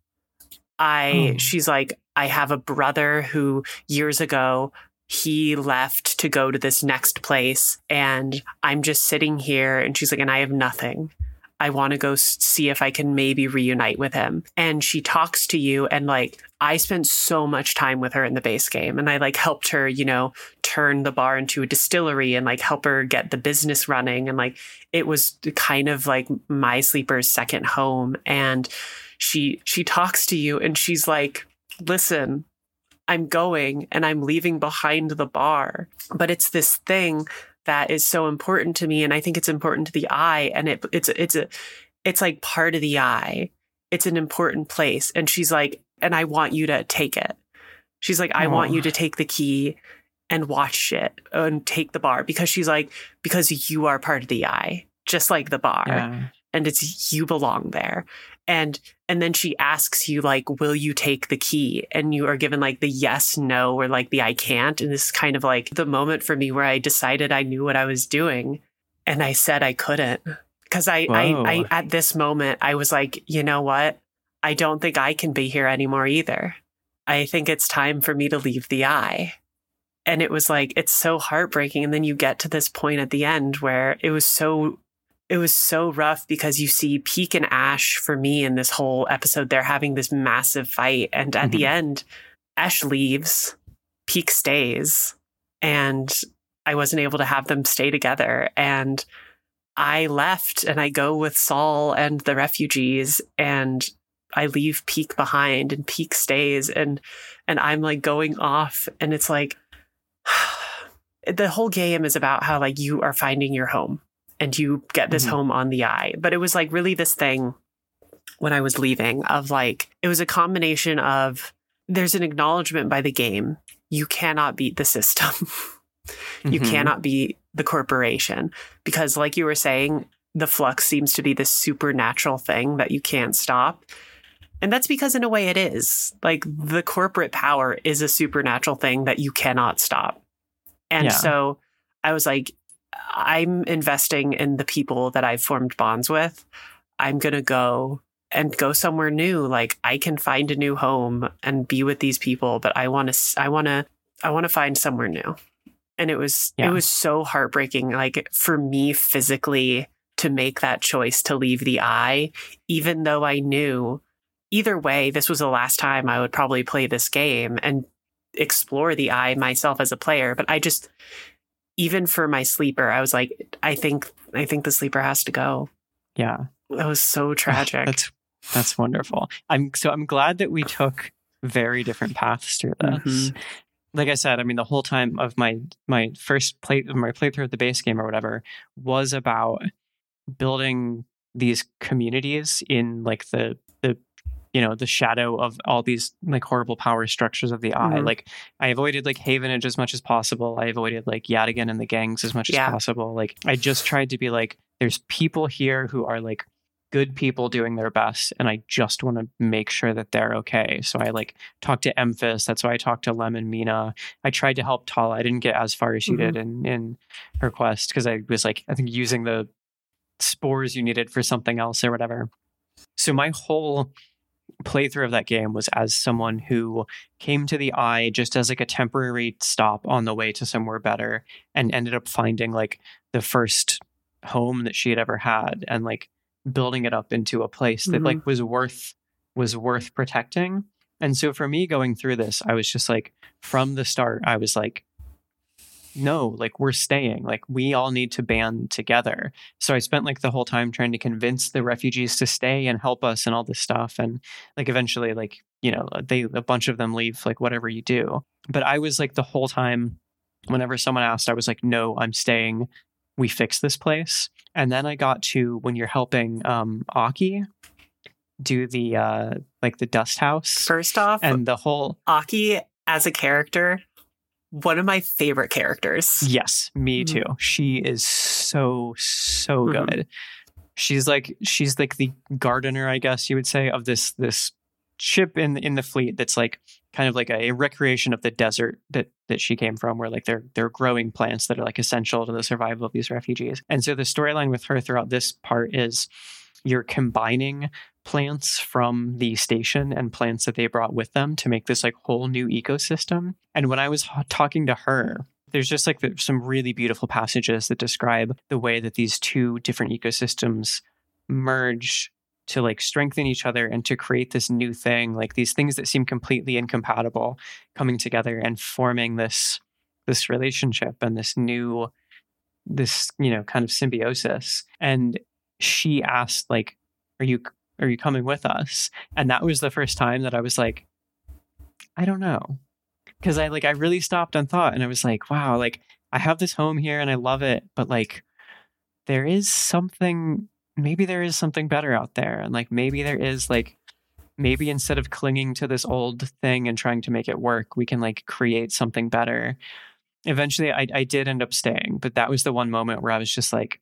I Oh. she's like, I have a brother who years ago he left to go to this next place and I'm just sitting here and she's like, and I have nothing. I want to go see if I can maybe reunite with him. And she talks to you and like I spent so much time with her in the base game and I like helped her, you know, turn the bar into a distillery and like help her get the business running. And like it was kind of like my sleeper's second home. And she she talks to you and she's like, "Listen, I'm going and I'm leaving behind the bar, but it's this thing that is so important to me and I think it's important to the eye and it it's it's a it's like part of the eye. It's an important place." And she's like, "And I want you to take it." She's like, "I want you to take the key and watch it and take the bar because she's like because you are part of the eye, just like the bar." Yeah. and it's you belong there and and then she asks you like will you take the key? And you are given like the yes no or like the i can't. And this is kind of like the moment for me where i decided i knew what i was doing and i said i couldn't. Because I, I i at this moment i was like you know what? I don't think i can be here anymore either. I think it's time for me to leave the eye. And it was like it's so heartbreaking. And then you get to this point at the end where it was so it was so rough because you see Peak and Ash for me in this whole episode. They're having this massive fight. And at the mm-hmm. end, Ash leaves, Peak stays, and I wasn't able to have them stay together. And I left and I go with Saul and the refugees and I leave Peak behind and Peak stays and and I'm like going off and it's like the whole game is about how like you are finding your home and you get this Mhm. home on the eye. But it was like really this thing when I was leaving of like, it was a combination of there's an acknowledgement by the game. You cannot beat the system. you Mhm. cannot beat the corporation because, like you were saying, the flux seems to be this supernatural thing that you can't stop. And that's because, in a way, it is. Like the corporate power is a supernatural thing that you cannot stop. And Yeah. so I was like, I'm investing in the people that I've formed bonds with. I'm going to go and go somewhere new. Like I can find a new home and be with these people, but I want to, I want to, I want to find somewhere new. And it was, Yeah. it was so heartbreaking. Like for me physically to make that choice to leave the eye, even though I knew either way, this was the last time I would probably play this game and explore the eye myself as a player. But I just, even for my sleeper, I was like, I think, I think the sleeper has to go. Yeah. That was so tragic. That's that's wonderful. I'm so I'm glad that we took very different paths through this. Mhm. Like I said, I mean the whole time of my my first play of my playthrough of the base game or whatever was about building these communities in like the you know the shadow of all these like horrible power structures of the eye. Mhm. Like I avoided like Havenage as much as possible. I avoided like Yatagan and the gangs as much Yeah. as possible. Like I just tried to be like there's people here who are like good people doing their best and I just want to make sure that they're okay. So I like talked to Emphis. That's why I talked to Lem and Mina. I tried to help Tala. I didn't get as far as she Mhm. did in in her quest because I was like I think using the spores you needed for something else or whatever. So my whole playthrough of that game was as someone who came to the eye just as like a temporary stop on the way to somewhere better and ended up finding like the first home that she had ever had and like building it up into a place that Mhm. like was worth was worth protecting. And so for me going through this, I was just like from the start I was like no, like we're staying. Like we all need to band together. So I spent like the whole time trying to convince the refugees to stay and help us and all this stuff. And like eventually, like you know, they a bunch of them leave like whatever you do. But I was like the whole time whenever someone asked, I was like, no, I'm staying. We fix this place. And then I got to when you're helping um Aki do the uh like the dust house. First off, and the whole Aki as a character, one of my favorite characters. Yes, me Mhm. too. She is so so Mhm. good. She's like she's like the gardener, I guess you would say, of this this ship in in the fleet that's like kind of like a recreation of the desert that that she came from, where like they're they're growing plants that are like essential to the survival of these refugees. And so the storyline with her throughout this part is you're combining plants from the station and plants that they brought with them to make this like whole new ecosystem. And when I was talking to her, there's just like some really beautiful passages that describe the way that these two different ecosystems merge to like strengthen each other and to create this new thing like these things that seem completely incompatible coming together and forming this this relationship and this new this you know kind of symbiosis and she asked like are you are you coming with us? And that was the first time that i was like i don't know. Because i like i really stopped and thought and i was like wow like i have this home here and i love it but like there is something maybe there is something better out there and like maybe there is like maybe instead of clinging to this old thing and trying to make it work we can like create something better. Eventually I, I did end up staying but that was the one moment where i was just like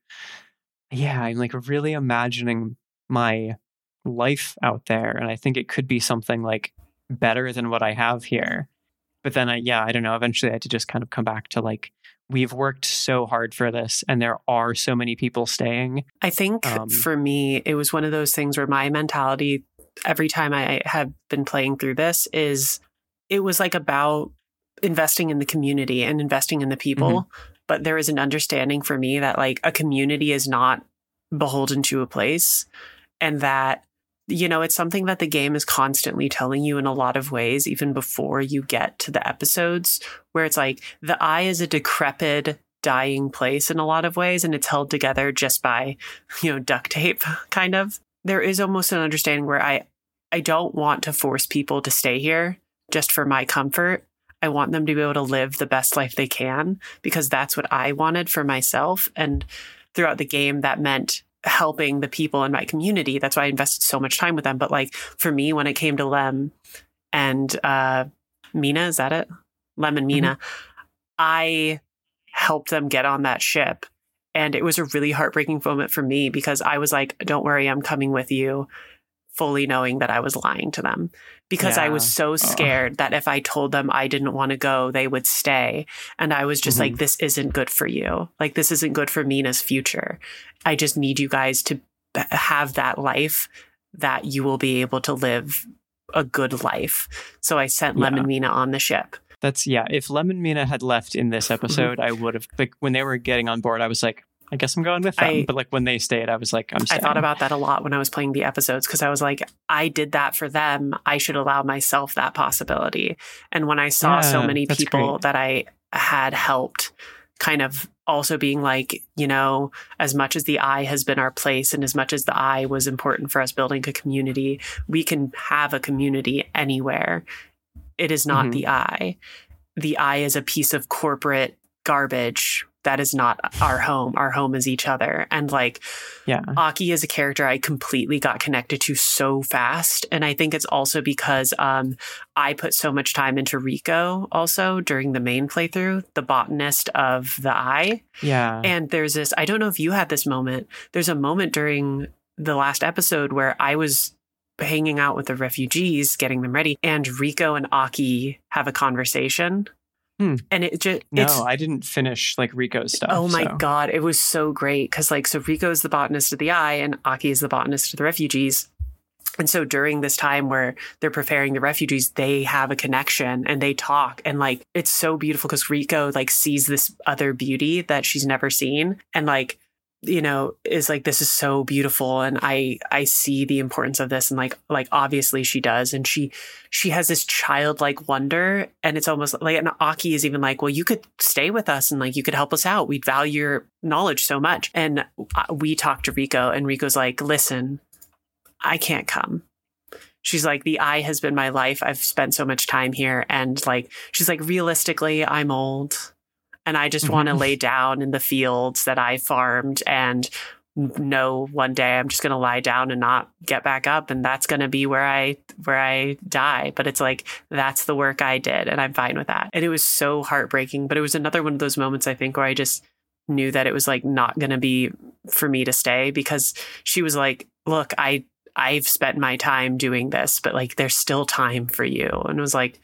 yeah i'm like really imagining my life out there and i think it could be something like better than what i have here but then i yeah i don't know eventually i had to just kind of come back to like we've worked so hard for this and there are so many people staying I think Um, for me, it was one of those things where my mentality, every time I have been playing through this, is it was like about investing in the community and investing in the people. Mm-hmm. But there is an understanding for me that like a community is not beholden to a place and that you know it's something that the game is constantly telling you in a lot of ways even before you get to the episodes where it's like the eye is a decrepit dying place in a lot of ways and it's held together just by you know duct tape kind of. There is almost an understanding where i i don't want to force people to stay here just for my comfort i want them to be able to live the best life they can because that's what i wanted for myself. And throughout the game that meant helping the people in my community. That's why i invested so much time with them. But like for me when it came to lem and uh mina is that it? Lem and mina i helped them get on that ship. And it was a really heartbreaking moment for me because I was like, don't worry, I'm coming with you, fully knowing that I was lying to them. Because I was so scared that if I told them I didn't want to go, they would stay. And I was just Mhm. like, this isn't good for you. Like, this isn't good for Mina's future. I just need you guys to have that life that you will be able to live a good life. So I sent Yeah. and Mina on the ship. That's yeah. If Lem and Mina had left in this episode, I would have like when they were getting on board. I was like, I guess I'm going with them. I- but like when they stayed, I was like, I'm. I thought about that a lot when I was playing the episodes because I was like, I did that for them. I should allow myself that possibility. And when I saw so many people great. that I had helped, kind of also being like, you know, as much as the eye has been our place and as much as the eye was important for us building a community, we can have a community anywhere. It is not Mhm. the eye. The eye is a piece of corporate garbage. That is not our home. Our home is each other. And like, yeah. Aki is a character I completely got connected to so fast. And I think it's also because um, I put so much time into Rico also during the main playthrough, the botanist of the eye. Yeah. And there's this, I don't know if you had this moment. There's a moment during the last episode where I was hanging out with the refugees, getting them ready, and Rico and Aki have a conversation. Hmm. And it just, no, I didn't finish like Rico's stuff. Oh my so- god, it was so great because like so Rico's the botanist of the eye and Aki is the botanist of the refugees. And so during this time where they're preparing the refugees, they have a connection and they talk and like it's so beautiful because Rico like sees this other beauty that she's never seen and like you know is like this is so beautiful and I I see the importance of this and like like obviously she does and she she has this childlike wonder and it's almost like and Aki is even like well you could stay with us and like you could help us out we'd value your knowledge so much and uh, we talked to Rico and Rico's like listen I can't come she's like, the eye has been my life. I've spent so much time here. And like, she's like, realistically, I'm old and I just want to Mhm. lay down in the fields that I farmed and know one day I'm just going to lie down and not get back up and that's going to be where I where I die. But it's like that's the work I did and I'm fine with that. And it was so heartbreaking but it was another one of those moments I think where I just knew that it was like not going to be for me to stay because she was like look I I've spent my time doing this but like there's still time for you. And it was like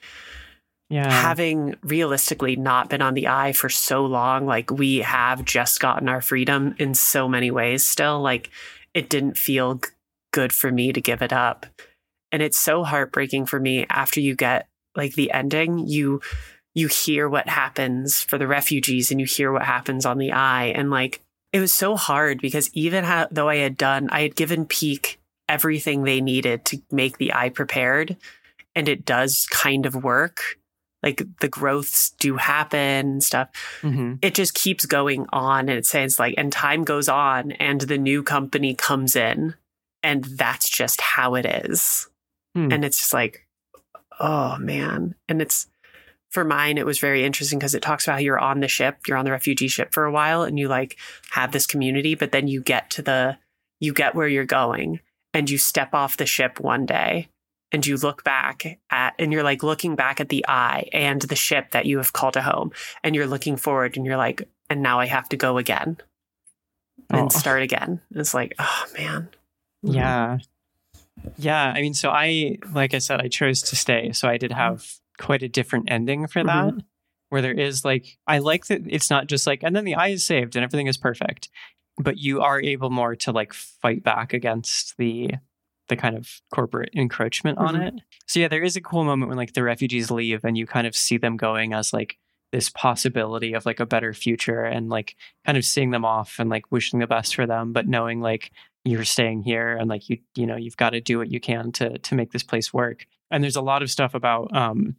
Yeah. having realistically not been on the eye for so long, like we have just gotten our freedom in so many ways still, like it didn't feel g- good for me to give it up. And it's so heartbreaking for me after you get like the ending, you you hear what happens for the refugees and you hear what happens on the eye and like it was so hard because even ha- though I had done I had given Peak everything they needed to make the eye prepared and it does kind of work like the growths do happen and stuff Mhm. it just keeps going on and it says like and time goes on and the new company comes in and that's just how it is Hmm. and it's just like oh man and it's for mine it was very interesting because it talks about how you're on the ship you're on the refugee ship for a while and you like have this community but then you get to the you get where you're going and you step off the ship one day and you look back at and you're like looking back at the eye and the ship that you have called a home and you're looking forward and you're like and now i have to go again and Oh. start again it's like oh man Yeah. Yeah. I mean, so I, like I said, I chose to stay. So I did have quite a different ending for mm-hmm. that, where there is like, I like that it's not just like, and then the eye is saved and everything is perfect, but you are able more to like fight back against the, the kind of corporate encroachment on Mhm. it. So yeah, there is a cool moment when like the refugees leave and you kind of see them going as like this possibility of like a better future and like kind of seeing them off and like wishing the best for them, but knowing like you're staying here and like you you know you've got to do what you can to to make this place work and there's a lot of stuff about um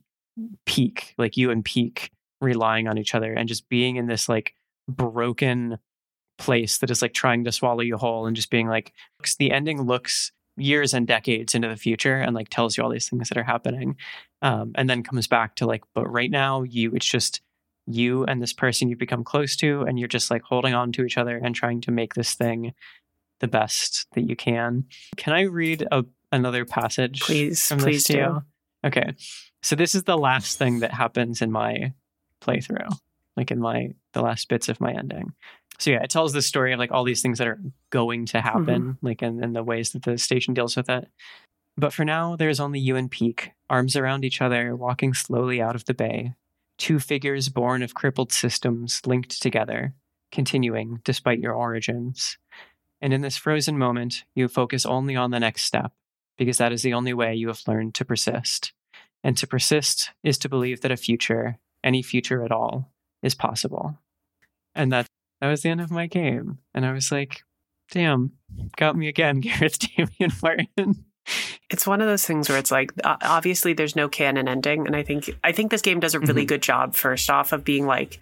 peak like you and peak relying on each other and just being in this like broken place that is like trying to swallow you whole and just being like the ending looks years and decades into the future and like tells you all these things that are happening um and then comes back to like but right now you it's just you and this person you've become close to and you're just like holding on to each other and trying to make this thing the best that you can. Can I read a, another passage? please please do? Okay. So this is the last thing that happens in my playthrough, like in my the last bits of my ending. So yeah, it tells the story of like all these things that are going to mm-hmm. happen, like in, in the ways that the station deals with it. But for now, there's only you and Peak, arms around each other, walking slowly out of the bay. Two figures born of crippled systems linked together, continuing despite your origins. And in this frozen moment, you focus only on the next step, because that is the only way you have learned to persist. And to persist is to believe that a future, any future at all, is possible. And that that was the end of my game. And I was like, damn, got me again, Gareth Damian Martin. it's one of those things where it's like obviously there's no canon ending and i think i think this game does a really Mhm. good job first off of being like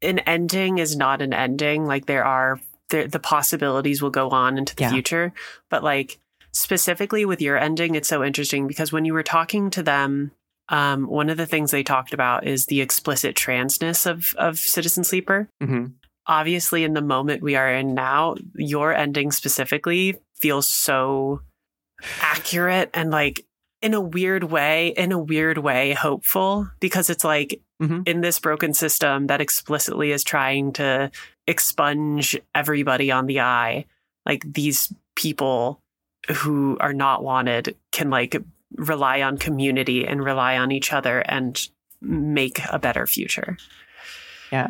an ending is not an ending like there are there, the possibilities will go on into the Yeah. future but like specifically with your ending it's so interesting because when you were talking to them um, one of the things they talked about is the explicit transness of of citizen sleeper. Hmm obviously in the moment we are in now your ending specifically feels so accurate and like in a weird way in a weird way hopeful because it's like Mhm. in this broken system that explicitly is trying to expunge everybody on the eye. Like these people who are not wanted can like rely on community and rely on each other and make a better future Yeah.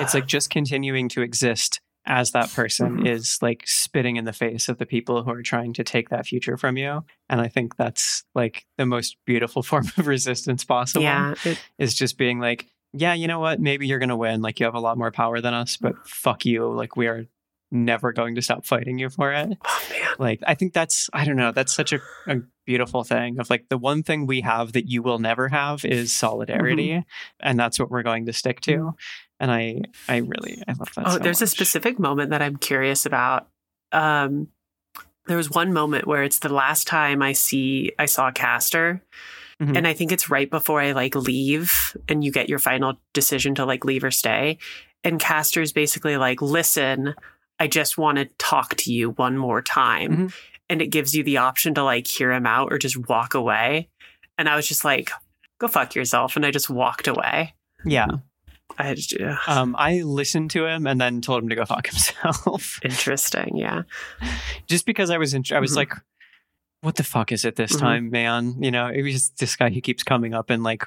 It's like just continuing to exist as that person Mhm. is like spitting in the face of the people who are trying to take that future from you. And I think that's like the most beautiful form of resistance possible. yeah it- Is just being like, yeah, you know what? Maybe you're going to win. Like you have a lot more power than us, but fuck you. Like we are never going to stop fighting you for it. oh man Like I think that's I don't know, that's such a, a beautiful thing of like the one thing we have that you will never have is solidarity. Mm-hmm. And that's what we're going to stick to. And I I really I love that. Oh, so there's a specific moment that I'm curious about. Um, there was one moment where it's the last time I see I saw Castor. Mhm. And I think it's right before I like leave and you get your final decision to like leave or stay. And Castor's basically like, listen, I just want to talk to you one more time. Mhm. And it gives you the option to like hear him out or just walk away. And I was just like, go fuck yourself. And I just walked away. Yeah. I just, Um, I listened to him and then told him to go fuck himself. interesting. Yeah. just because I was in, I was Mhm. like, what the fuck is it this Mhm. time, man? You know, it was just this guy who keeps coming up and like,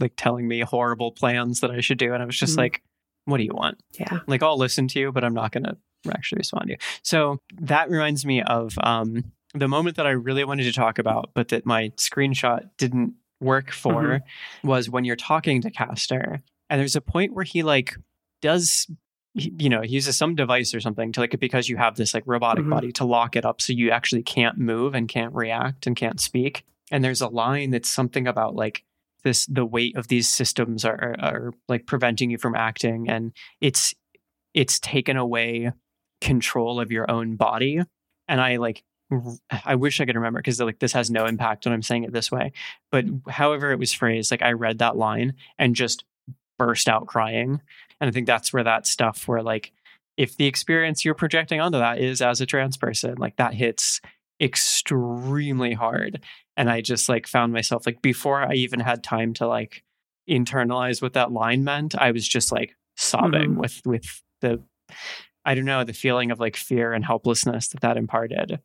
like telling me horrible plans that I should do. And I was just Mhm. like, what do you want? Yeah. Like, I'll listen to you, but I'm not going to actually respond to you. So that reminds me of um, the moment that I really wanted to talk about, but that my screenshot didn't work for Mm-hmm. was when you're talking to Castor. And there's a point where he like does you know, he uses some device or something to like because you have this like robotic Mhm. body to lock it up so you actually can't move and can't react and can't speak. And there's a line that's something about like this the weight of these systems are, are, are like preventing you from acting and it's it's taken away control of your own body. And I like I wish I could remember because like this has no impact when I'm saying it this way. But however it was phrased, like I read that line and just burst out crying. And I think that's where that stuff where like if the experience you're projecting onto that is as a trans person, like that hits extremely hard. And I just like found myself like before I even had time to like internalize what that line meant, I was just like sobbing Mhm. with with the I don't know, the feeling of like fear and helplessness that that imparted.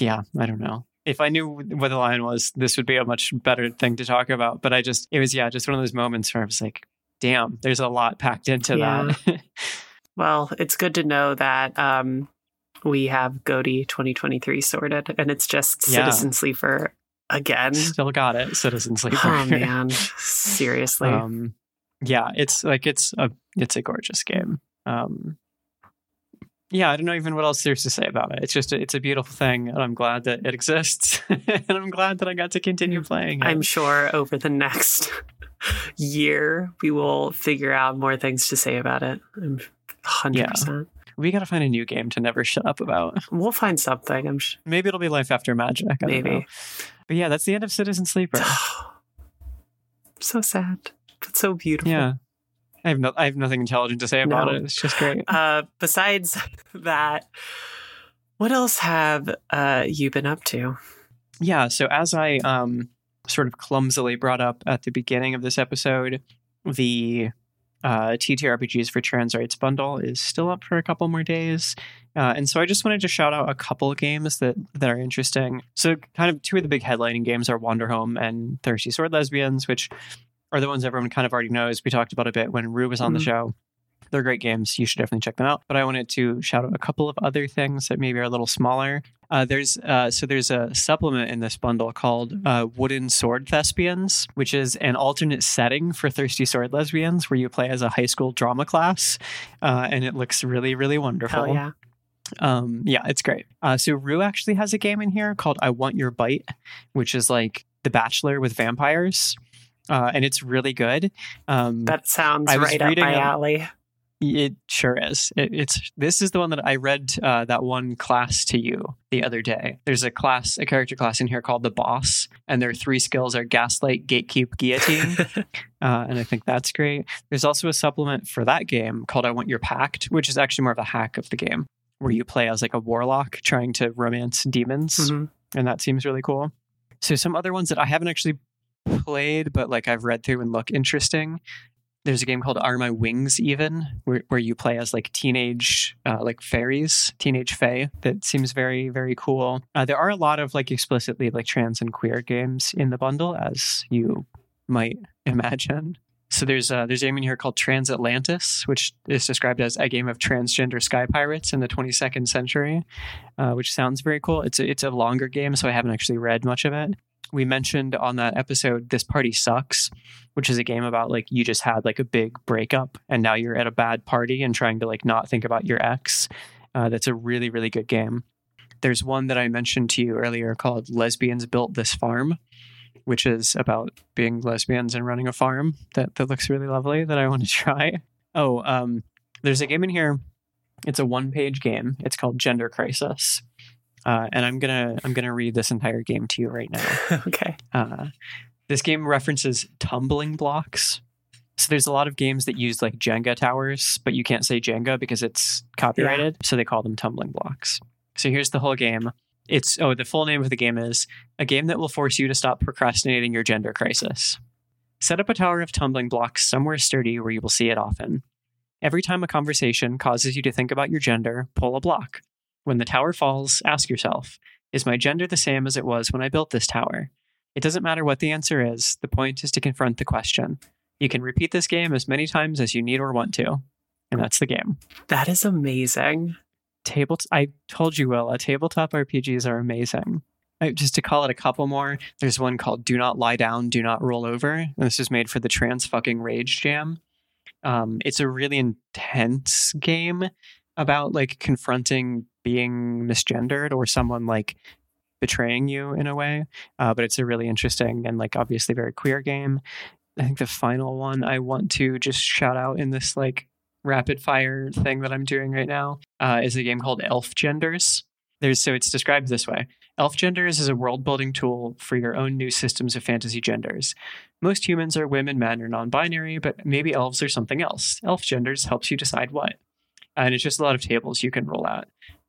Yeah, I don't know. If I knew what the line was, this would be a much better thing to talk about. But I just, it was, yeah, just one of those moments where I was like, damn, there's a lot packed into that. Well, it's good to know that um, we have GOTY 2023 sorted and it's just Yeah. Citizen Sleeper again. Still got it, Citizen Sleeper. Oh man, seriously. um, yeah, it's like it's a it's a gorgeous game. Um, yeah, I don't know even what else there's to say about it. It's just a, it's a beautiful thing, and I'm glad that it exists, and I'm glad that I got to continue playing. It. I'm sure over the next year we will figure out more things to say about it. I'm 100%. we got to find a new game to never shut up about. We'll find something. I'm sure. Maybe it'll be Life After Magic. I don't Maybe. But yeah, that's the end of Citizen Sleeper. so sad, but so beautiful. yeah, I have no, I have nothing intelligent to say about No. it. It's just great. Uh, besides that, what else have uh, you been up to? Yeah. So as I um sort of clumsily brought up at the beginning of this episode, the uh, TTRPGs for Trans Rights bundle is still up for a couple more days, uh, and so I just wanted to shout out a couple of games that that are interesting. So, kind of two of the big headlining games are Wanderhome and Thirsty Sword Lesbians, which are the ones everyone kind of already knows. We talked about a bit when Rue was on the Mhm. show. They're great games. You should definitely check them out. But I wanted to shout out a couple of other things that maybe are a little smaller. Uh, there's uh, so there's a supplement in this bundle called uh, Wooden Sword Thespians, which is an alternate setting for Thirsty Sword Lesbians, where you play as a high school drama class, uh, and it looks really really wonderful. Hell yeah. Um, yeah, it's great. Uh, so Rue actually has a game in here called I Want Your Bite, which is like The Bachelor with vampires, uh, and it's really good. Um, That sounds right up my a- alley. It sure is. It, it's this is the one that I read uh, that one class to you the other day. There's a class, a character class in here called the Boss, and their three skills are Gaslight, Gatekeep, Guillotine, uh, and I think that's great. There's also a supplement for that game called I Want Your Pact, which is actually more of a hack of the game, where you play as like a warlock trying to romance demons Mhm. and that seems really cool. So some other ones that I haven't actually played, but like I've read through and look interesting. There's a game called Are My Wings Even, where, where you play as like teenage uh, like fairies, teenage fae. That seems very very cool. Uh, there are a lot of like explicitly like trans and queer games in the bundle, as you might imagine. So there's uh, there's a game in here called Transatlantis, which is described as a game of transgender sky pirates in the 22nd century, uh, which sounds very cool. It's a, it's a longer game, so I haven't actually read much of it. We mentioned on that episode "This Party Sucks," which is a game about like you just had like a big breakup and now you're at a bad party and trying to like not think about your ex. Uh, that's a really really good game. There's one that I mentioned to you earlier called "Lesbians Built This Farm." which is about being lesbians and running a farm that, that looks really lovely that I want to try. Oh, um, there's a game in here. It's a one page game. It's called Gender Crisis. Uh, and I'm gonna I'm gonna read this entire game to you right now. okay. Uh, this game references tumbling blocks. So there's a lot of games that use like Jenga towers, but you can't say Jenga because it's copyrighted. So they call them tumbling blocks. So here's the whole game. It's oh, the full name of the game is a game that will force you to stop procrastinating your gender crisis. Set up a tower of tumbling blocks somewhere sturdy where you will see it often. Every time a conversation causes you to think about your gender, pull a block. When the tower falls, ask yourself, is my gender the same as it was when I built this tower? It doesn't matter what the answer is, the point is to confront the question. You can repeat this game as many times as you need or want to. And that's the game. That is amazing. Table I told you, Willa, tabletop RPGs are amazing. I, just to call it a couple more, there's one called Do Not Lie Down, Do Not Roll Over. And this is made for the Trans Fucking Rage Jam. Um, it's a really intense game about like confronting being misgendered or someone like betraying you in a way. Uh, but it's a really interesting and like obviously very queer game. I think the final one I want to just shout out in this like rapid fire thing that I'm doing right now uh, is a game called Elf Genders. There's so it's described this way. Elf Genders is a world building tool for your own new systems of fantasy genders. Most humans are women, men, or non binary, but maybe elves are something else. Elf Genders helps you decide what. And it's just a lot of tables you can roll out,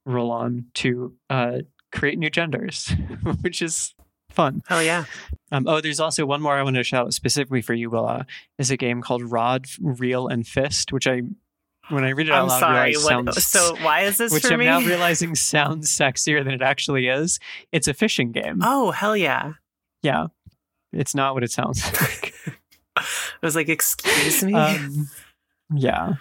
roll on to uh, create new genders, which is fun. Oh yeah. Um, oh, there's also one more I want to shout out specifically for you, Willa. Is a game called Rod, Reel, and Fist, which I, when I read it out I'm loud, sorry. What, sounds, so why is this for me? which I'm me? now realizing sounds sexier than it actually is. It's a fishing game. oh, hell yeah. Yeah, it's not what it sounds like. I was like, excuse me? um, yeah.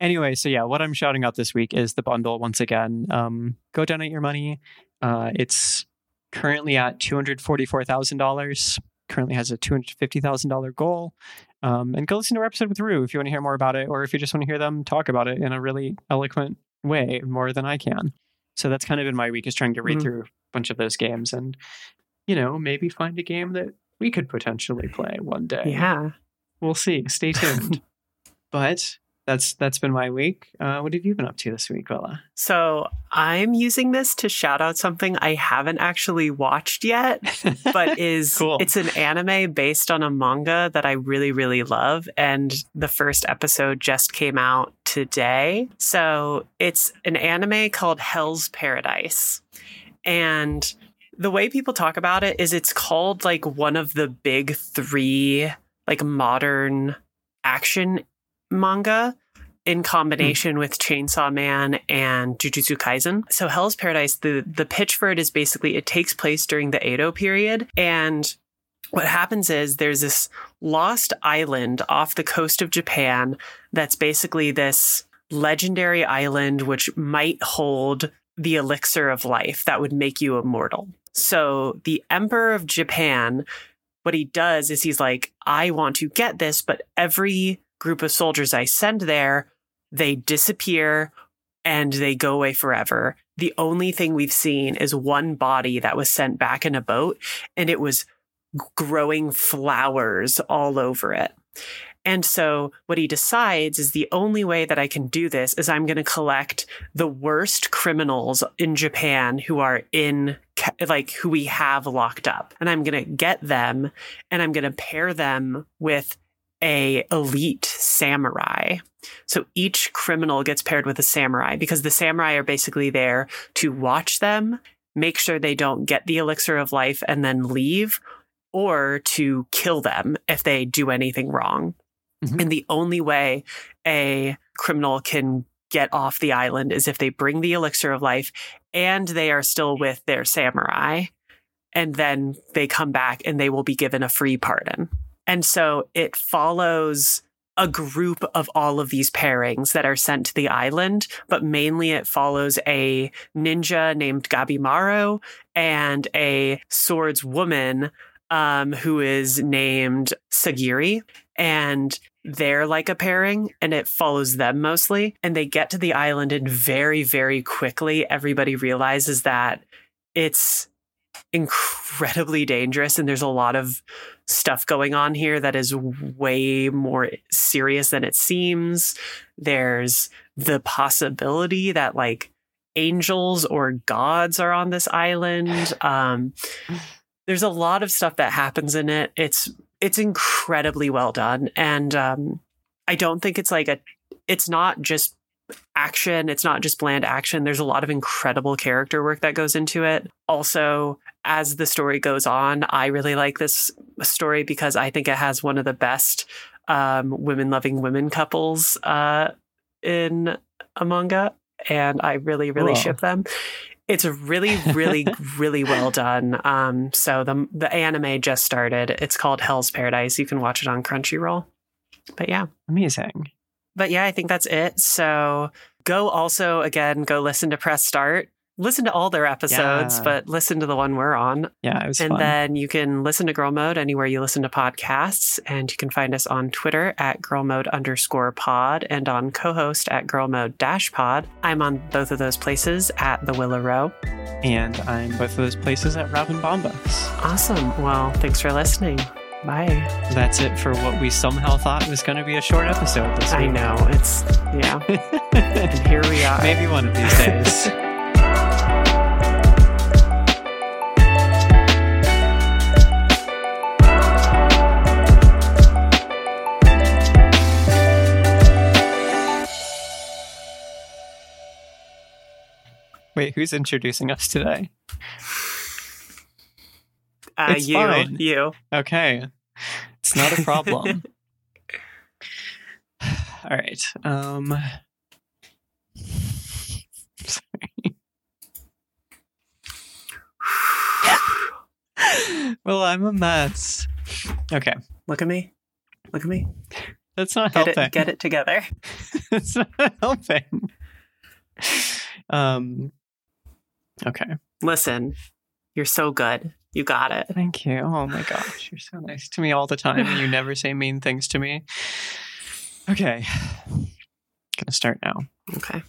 Anyway, so yeah, what I'm shouting out this week is the bundle once again. Um, go donate your money. Uh, it's currently at two hundred forty-four thousand dollars. Currently has a two hundred fifty thousand dollar goal. Um, and go listen to our episode with Rue if you want to hear more about it, or if you just want to hear them talk about it in a really eloquent way, more than I can. So that's kind of been my week is trying to read Mhm. through a bunch of those games and, you know, maybe find a game that we could potentially play one day yeah. we'll see. Stay tuned. but that's that's been my week. Uh, what have you been up to this week, Willa? So I'm using this to shout out something I haven't actually watched yet, but is Cool. it's an anime based on a manga that I really really love and the first episode just came out today. So it's an anime called Hell's Paradise. And the way people talk about it is it's called like one of the big 3 like modern action manga in hmm. combination with Chainsaw Man and Jujutsu Kaisen. So Hell's Paradise, the the pitch for it is basically it takes place during the Edo period and what happens is there's this lost island off the coast of Japan that's basically this legendary island which might hold the elixir of life that would make you immortal. So the Emperor of Japan, what he does is he's like, I want to get this, but every group of soldiers I send there, they disappear and they go away forever. The only thing we've seen is one body that was sent back in a boat and it was growing flowers all over it. And so what he decides is the only way that I can do this is I'm going to collect the worst criminals in Japan who are in like who we have locked up and I'm going to get them and I'm going to pair them with a elite samurai. So each criminal gets paired with a samurai because the samurai are basically there to watch them, make sure they don't get the elixir of life and then leave, or to kill them if they do anything wrong. Mhm. And the only way a criminal can get off the island is if they bring the elixir of life and they are still with their samurai. And then they come back and they will be given a free pardon. And so it follows a group of all of these pairings that are sent to the island, but mainly it follows a ninja named Gabimaru and a swordswoman um, who is named Sagiri. And they're like a pairing and it follows them mostly. And they get to the island, and very, very quickly, everybody realizes that it's incredibly dangerous and there's a lot of stuff going on here that is way more serious than it seems there's the possibility that like angels or gods are on this island. Um, there's a lot of stuff that happens in it. It's it's incredibly well done, and um, I don't think it's like a. It's not just action. It's not just bland action. There's a lot of incredible character work that goes into it. Also, as the story goes on, I really like this story because I think it has one of the best um, women loving women couples uh, in a manga. And I really, really Cool. ship them. It's really, really, really well done. Um, so the the anime just started. It's called Hell's Paradise. You can watch it on Crunchyroll. But yeah, Amazing. But yeah, I think that's it. So go also again, go listen to Press Start. Listen to all their episodes, Yeah. but listen to the one we're on. Yeah, it was and fun. then you can listen to Girl Mode anywhere you listen to podcasts. And you can find us on Twitter at Girl Mode underscore pod and on Cohost at Girl Mode dash pod. I'm on both of those places at the Willow Row. and I'm both of those places at Robin Bombas. Awesome. Well, thanks for listening. Bye. That's it for what we somehow thought was going to be a short episode this week. I know. It's, yeah. and here we are. Maybe one of these days. Wait, who's introducing us today? Uh, It's you, fine. you. Okay. It's not a problem. All right. Um sorry. well, I'm a mess. Okay. Look at me. Look at me. That's not Get helping. it, get it together. That's not helping. Um Okay. Listen, you're so good. You got it. Thank you. Oh my gosh, you're so nice to me all the time. and You never say mean things to me. Okay. Gonna start now. Okay.